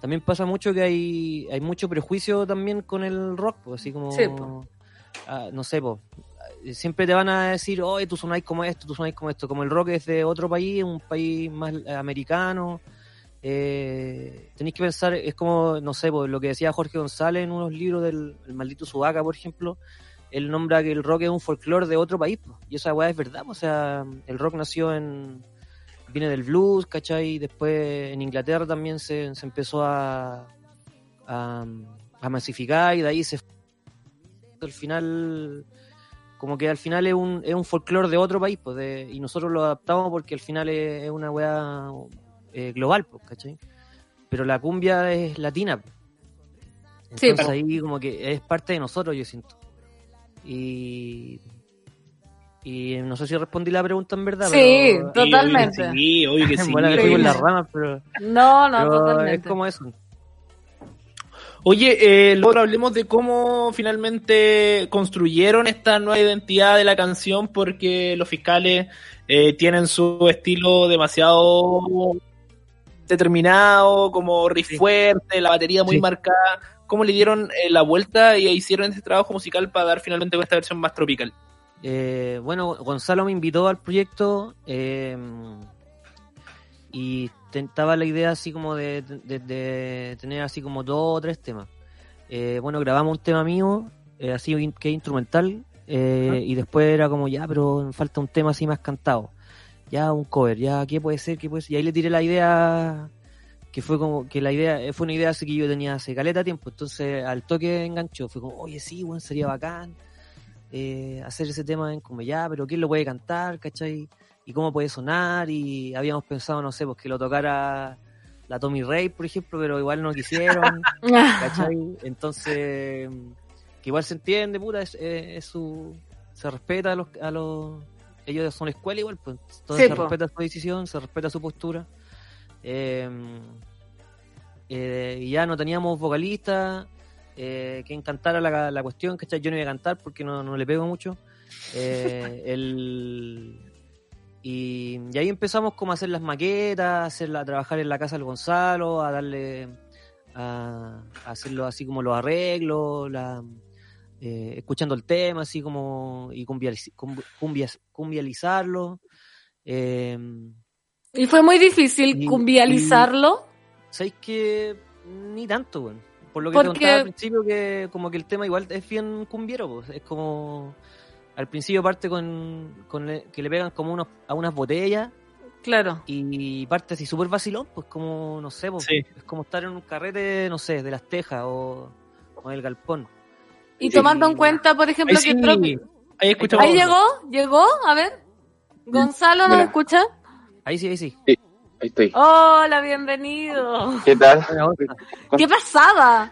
también pasa mucho que hay, hay mucho prejuicio también con el rock, pues, así como, Sí, po. ah, no sé, pues, siempre te van a decir, oye, tú sonáis como esto, tú sonáis como esto, como el rock es de otro país, un país más eh, americano, eh, tenéis que pensar, es como, no sé, pues, lo que decía Jorge González en unos libros del el maldito Sudaca, por ejemplo, él nombra que el rock es un folclore de otro país, pues, y esa weá es verdad, pues, o sea, el rock nació en, viene del blues, ¿cachai? Después en Inglaterra también se, empezó a, a, masificar y de ahí se al final como que al final es un, es un folclore de otro país pues de, y nosotros lo adaptamos porque al final es, es una weá eh, global ¿cachai? pero la cumbia es latina. Sí, entonces ahí como que es parte de nosotros yo siento y y no sé si respondí la pregunta en verdad Sí, pero totalmente. Sí, obvio que sí. las ramas pero, No, no, pero totalmente. es como eso Oye, eh, luego hablemos de cómo finalmente construyeron esta nueva identidad de la canción, porque los fiscales eh, tienen su estilo demasiado determinado, como riff Sí. fuerte, la batería muy Sí. marcada. ¿Cómo le dieron eh, la vuelta y hicieron este trabajo musical para dar finalmente con esta versión más tropical? Eh, bueno, Gonzalo me invitó al proyecto eh, y tentaba la idea así como de, de- de tener así como dos o tres temas. Eh, bueno, grabamos un tema mío, eh, así que instrumental, y después era como, ya, pero falta un tema así más cantado. Ya, un cover, ya, ¿qué puede ser? ¿Qué puede ser? Y ahí le tiré la idea, que fue como, que la idea, eh, fue una idea así que yo tenía hace caleta tiempo, entonces al toque enganchó, fue como, oye, sí, bueno, sería bacán eh, hacer ese tema en como ya, pero ¿quién lo puede cantar? ¿Cachai? ¿Y cómo puede sonar? Y habíamos pensado, no sé, pues que lo tocara la Tommy Ray, por ejemplo, pero igual no quisieron, ¿cachai? Entonces, que igual se entiende, puta, es, es- es su... Se respeta a los, a los... Ellos son escuela igual, pues entonces Sí, se po. respeta su decisión, se respeta su postura. Eh, eh, ya no teníamos vocalista, eh, quien cantara la, la cuestión, ¿cachai? Yo no iba a cantar porque no, no le pego mucho. Eh, el, y, y ahí empezamos como a hacer las maquetas, a, hacerla, a trabajar en la casa del Gonzalo, a darle, a, a hacerlo así como los arreglos, la, eh, escuchando el tema, así como, y cumbializ- cum- cumbias- cumbializarlo. Eh, Y fue muy difícil Y- cumbializarlo. ¿Sabéis que ni tanto, weón? Por lo que Porque- te contaba al principio, que como que el tema igual es bien cumbiero, pues. Es como. Al principio parte con, con le- que le pegan como unos, a unas botellas Claro. y parte así súper vacilón, pues como, no sé, pues, Sí. es como estar en un carrete, no sé, de las Tejas o, o del Galpón. Y Sí. tomando en cuenta, por ejemplo, Ahí que sí, Tropi- ahí escuchamos. Ahí llegó, llegó, a ver. Gonzalo, ¿nos escucha? Ahí sí, ahí sí. Ahí estoy. Hola, bienvenido. ¿Qué tal? ¿Qué pasaba?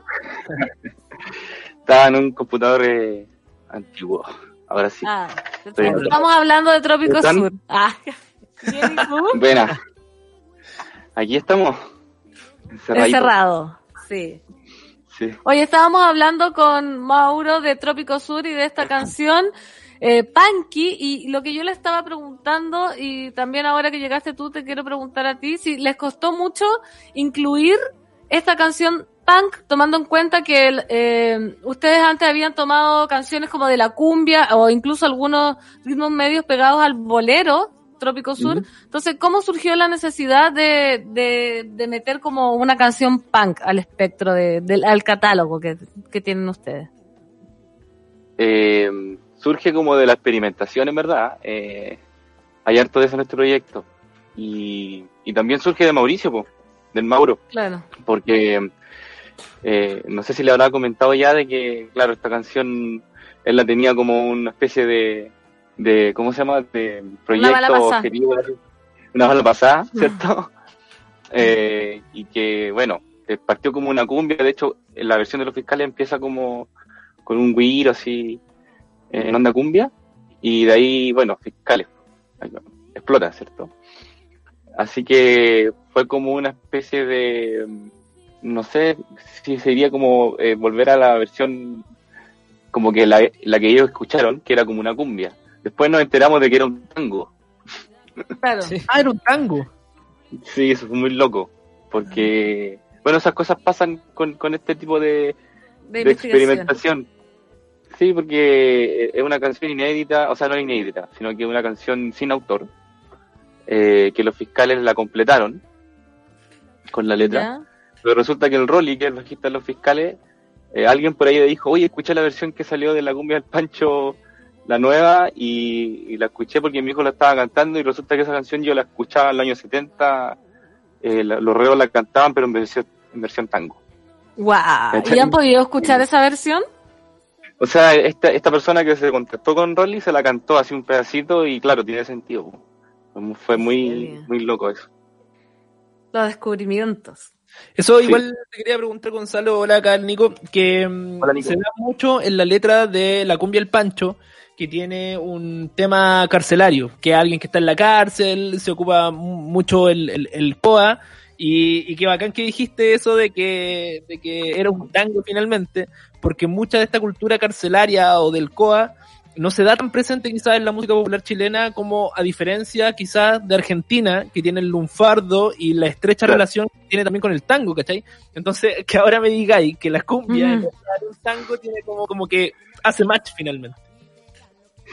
Estaba en un computador eh, antiguo. Ahora sí. Ah, Estoy en- estamos hablando de Trópico ¿Están? Sur. Ah. Buena. Aquí estamos. Encerradito. Encerrado, sí. Sí. Hoy estábamos hablando con Mauro de Trópico Sur y de esta canción eh, Punky y lo que yo le estaba preguntando y también ahora que llegaste tú te quiero preguntar a ti si les costó mucho incluir esta canción punk tomando en cuenta que eh, ustedes antes habían tomado canciones como de la cumbia o incluso algunos ritmos medios pegados al bolero Trópico Sur. Entonces, ¿cómo surgió la necesidad de, de, de meter como una canción punk al espectro de, del al catálogo que, que tienen ustedes? Eh, surge como de la experimentación, en verdad. Eh, hay harto de eso en este proyecto. Y, y también surge de Mauricio, po, del Mauro. Claro. porque eh, no sé si le habrá comentado ya de que, claro, esta canción él la tenía como una especie de, de ¿cómo se llama? De bala proyecto pasada. objetivo, una bala pasada, ¿cierto? Eh, y que, bueno, eh, partió como una cumbia, de hecho, la versión de los fiscales empieza como con un guiro así, eh, en onda cumbia, y de ahí, bueno, fiscales, explota, ¿cierto? Así que fue como una especie de, mm, no sé si sería como eh, volver a la versión como que la, la que ellos escucharon, que era como una cumbia. Después nos enteramos de que era un tango. Claro. Sí. Ah, era un tango. Sí, eso fue muy loco, porque, bueno, esas cosas pasan con, con este tipo de, De, experimentación. Sí, porque es una canción inédita, o sea, no inédita, sino que es una canción sin autor, eh, que los fiscales la completaron. con la letra. ¿Ya? Pero resulta que el Rolly, que es el bajista de los fiscales, eh, alguien por ahí le dijo, oye, escuché la versión que salió de la cumbia del Pancho, la nueva, y, y la escuché porque mi hijo la estaba cantando y resulta que esa canción yo la escuchaba en el año 70, eh, la- los reos la cantaban, pero en versión, en versión tango. Guau. ¿Y han podido escuchar esa versión? O sea, esta, esta persona que se contactó con Rolly se la cantó así un pedacito y claro, tiene sentido. Fue- muy, muy loco eso. Los descubrimientos. Eso Sí. igual te quería preguntar, Gonzalo, hola acá, Nico, que mm, Hola, Nico. se da mucho en la letra de La cumbia del Pancho, que tiene un tema carcelario, que alguien que está en la cárcel, se ocupa mu- mucho el, el, el COA, y, y qué bacán que dijiste eso de que, de que era un tango finalmente, porque mucha de esta cultura carcelaria o del COA no se da tan presente quizás en la música popular chilena como a diferencia quizás de Argentina, que tiene el lunfardo y la estrecha Claro. relación que tiene también con el tango, ¿cachai? Entonces, que ahora me digáis que la cumbia Ujú. en un tango tiene como, como que hace match finalmente.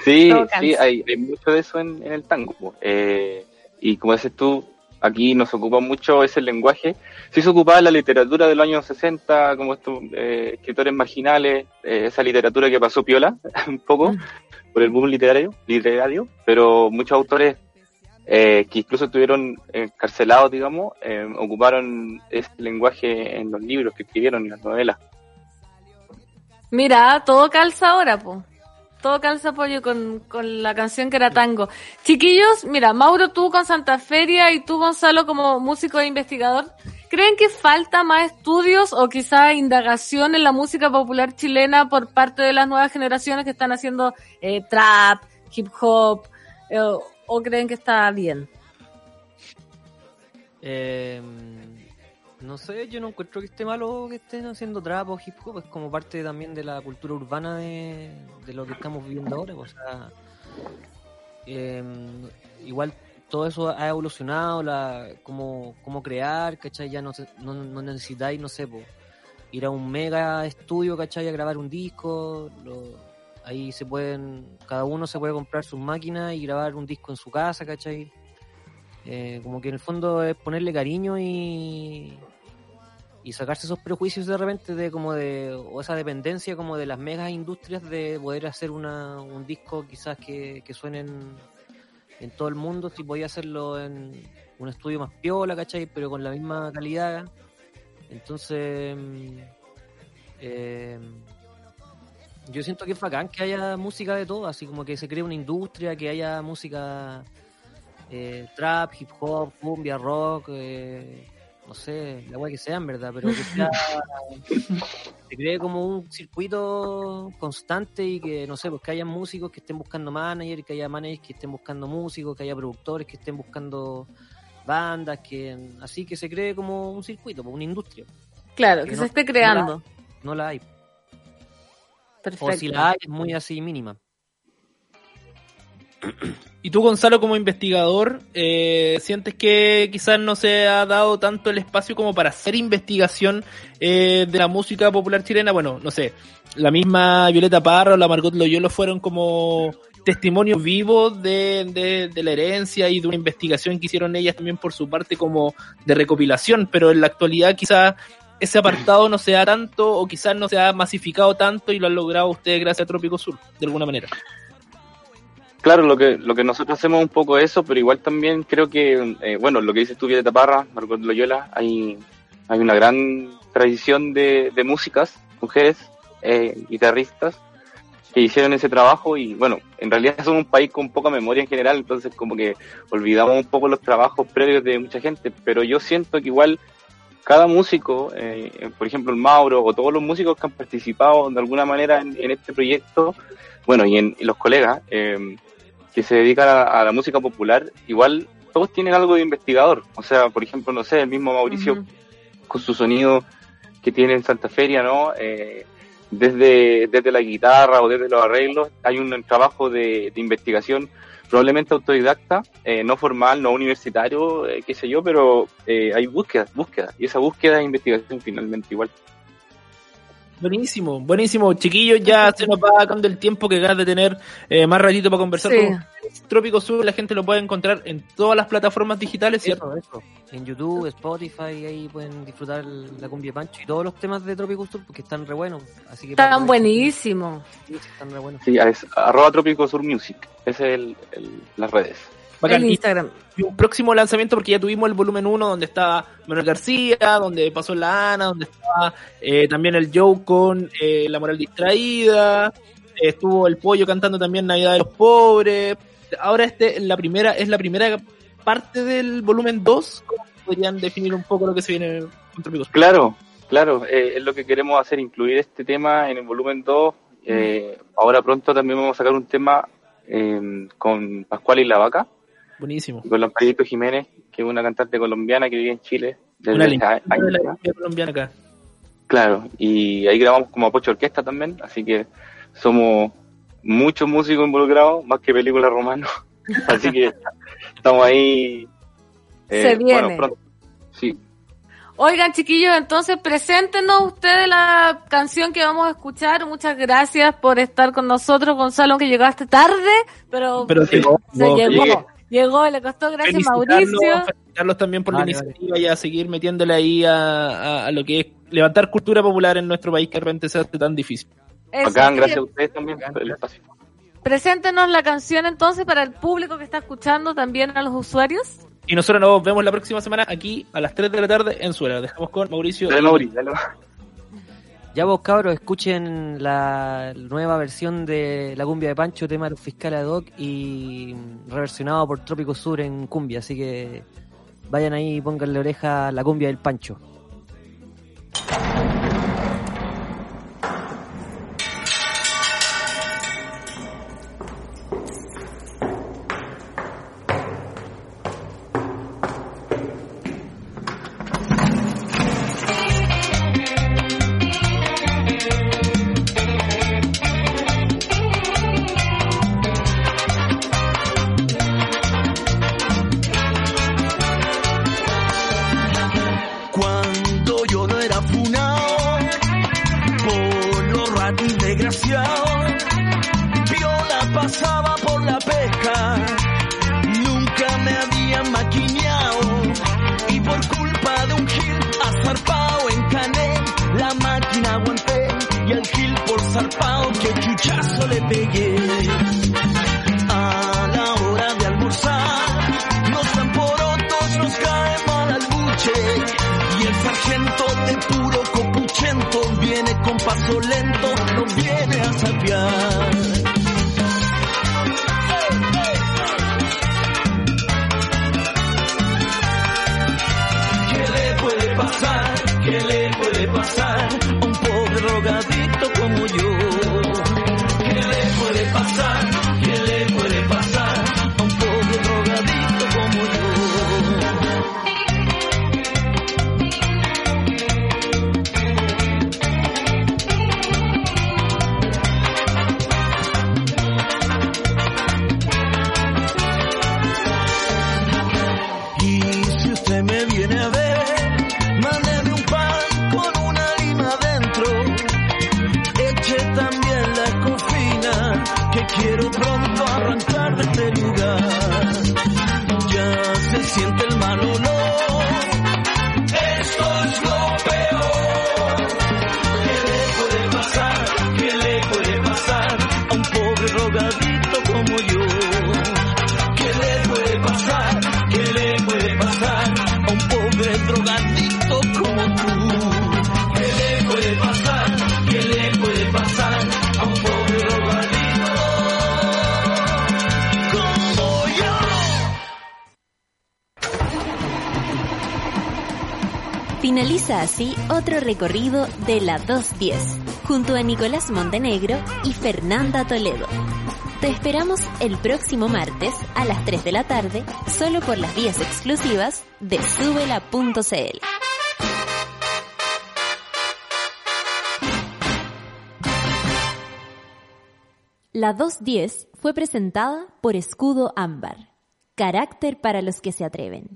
Sí, sí, hay, hay mucho de eso en, en el tango. Eh, y como dices tú, aquí nos ocupa mucho ese lenguaje. Sí se ocupaba la literatura de los años 60, como estos eh, escritores marginales, eh, esa literatura que pasó piola un poco Mm. por el boom literario, literario pero muchos autores eh, que incluso estuvieron encarcelados, digamos, eh, ocuparon ese lenguaje en los libros que escribieron, en las novelas. Mira, todo calza ahora, po. Todo calza apoyo con, con la canción que era tango. Chiquillos, mira, Mauro, tú con Santa Feria y tú, Gonzalo, como músico e investigador, ¿creen que falta más estudios o quizá indagación en la música popular chilena por parte de las nuevas generaciones que están haciendo eh, trap, hip hop, eh, o creen que está bien? Eh, no sé, yo no encuentro que esté malo que estén haciendo trap o hip hop, es como parte también de la cultura urbana de, de lo que estamos viviendo ahora. O sea, eh, igual todo eso ha evolucionado, la, cómo, cómo crear, ¿cachai? Ya no, no, no necesitáis, no sé, po, ir a un mega estudio, ¿cachai? A grabar un disco. lo- ahí se pueden, cada uno se puede comprar sus máquinas y grabar un disco en su casa, ¿cachai? Eh, como que en el fondo es ponerle cariño y, y sacarse esos prejuicios de repente de como de o esa dependencia como de las megas industrias de poder hacer una, un disco quizás que, que suene en, en todo el mundo si podía hacerlo en un estudio más piola ¿cachai? pero con la misma calidad entonces mm, eh, yo siento que es bacán que haya música de todo así como que se cree una industria que haya música eh, trap, hip hop, cumbia, rock, eh, no sé, la weá que sea en verdad, pero que sea, se cree como un circuito constante y que, no sé, pues que haya músicos que estén buscando managers, que haya managers que estén buscando músicos, que haya productores que estén buscando bandas, que así que se cree como un circuito, pues, una industria. Claro, Que que no- se esté creando. No la hay. Perfecto. O si la hay, es muy así mínima. Y tú, Gonzalo, como investigador, eh, ¿sientes que quizás no se ha dado tanto el espacio como para hacer investigación eh, de la música popular chilena? Bueno, no sé, la misma Violeta Parra la Margot Loyola fueron como testimonios vivos de, de, de la herencia y de una investigación que hicieron ellas también por su parte como de recopilación, pero en la actualidad quizás ese apartado no se da tanto o quizás no se ha masificado tanto y lo han logrado ustedes gracias a Trópico Sur, de alguna manera. Claro, lo que, lo que nosotros hacemos un poco eso, pero igual también creo que, eh, bueno, lo que dices tú, Violeta Parra, Margot Loyola, hay, hay una gran tradición de, de músicas, mujeres, eh, guitarristas, que hicieron ese trabajo y, bueno, en realidad somos un país con poca memoria en general, entonces como que olvidamos un poco los trabajos previos de mucha gente, pero yo siento que igual cada músico, eh, por ejemplo el Mauro o todos los músicos que han participado de alguna manera en, este proyecto, bueno, y en los colegas, eh, que se dedican a, a la música popular, igual todos tienen algo de investigador. O sea, por ejemplo, no sé, el mismo Mauricio con su sonido que tiene en Santa Feria, ¿no? Eh, desde, desde la guitarra o desde los arreglos, hay un trabajo de, de investigación probablemente autodidacta, eh, no formal, no universitario, eh, qué sé yo, pero eh, hay búsqueda, búsqueda, y esa búsqueda es investigación finalmente igual. Buenísimo, buenísimo, chiquillos, ya se nos va acabando el tiempo que ganas de tener eh, más ratito para conversar Sí. con. Trópico Sur la gente lo puede encontrar en todas las plataformas digitales, ¿cierto? Eso, eso. En YouTube, Spotify, ahí pueden disfrutar la cumbia de Pancho y todos los temas de Tropical Sur porque están re buenos. Así que Están buenísimos. Sí, están re buenos. Sí, es arroba Trópico Sur Music. Ese es el, el- las redes. Bacán. En Instagram. y un próximo lanzamiento porque ya tuvimos el volumen 1 donde estaba Manuel García, donde pasó la Ana, donde estaba eh, también el Joe con eh, La Moral Distraída, eh, estuvo el Pollo cantando también Navidad de los Pobres. Ahora este la primera es la primera parte del volumen 2. ¿Cómo podrían definir un poco lo que se viene con Trópicos? Claro, claro, eh, es lo que queremos hacer, incluir este tema en el volumen 2. Eh, ahora pronto también vamos a sacar un tema eh, con Pascual y la Vaca, Buenísimo. y con Lamparito Jiménez, que es una cantante colombiana que vive en Chile desde Una leyenda años de la colombiana acá. Claro, y ahí grabamos como Apocho Orquesta también, así que somos muchos músicos involucrados, más que películas romanos. así que estamos ahí. eh, Se viene. Bueno, pronto. Sí, Oigan, chiquillos, entonces preséntenos ustedes la canción que vamos a escuchar. Muchas gracias por estar con nosotros, Gonzalo, que llegaste tarde, pero, Pero llegó, se llegó. llegó. llegué. Llegó, le costó gracias Mauricio. felicitarlos también por Vale, la iniciativa y a seguir metiéndole ahí a, a- a lo que es levantar cultura popular en nuestro país que de repente se hace tan difícil. Eso, bacán, gracias a ustedes también por el espacio. Preséntenos la canción entonces para el público que está escuchando, también a los usuarios. Y nosotros nos vemos la próxima semana aquí a las 3 de la tarde en Suela. Dejamos con Mauricio. Dale, Mauri, dale. Ya vos cabros, escuchen la nueva versión de La Cumbia de Pancho, tema de los fiscales ad hoc y reversionado por Trópico Sur en cumbia, así que vayan ahí y pónganle oreja a La Cumbia del Pancho. Recorrido de la 210, junto a Nicolás Montenegro y Fernanda Toledo. Te esperamos el próximo martes a las 3 de la tarde, solo por las vías exclusivas de subela.cl. La 210 fue presentada por Escudo Ámbar, carácter para los que se atreven.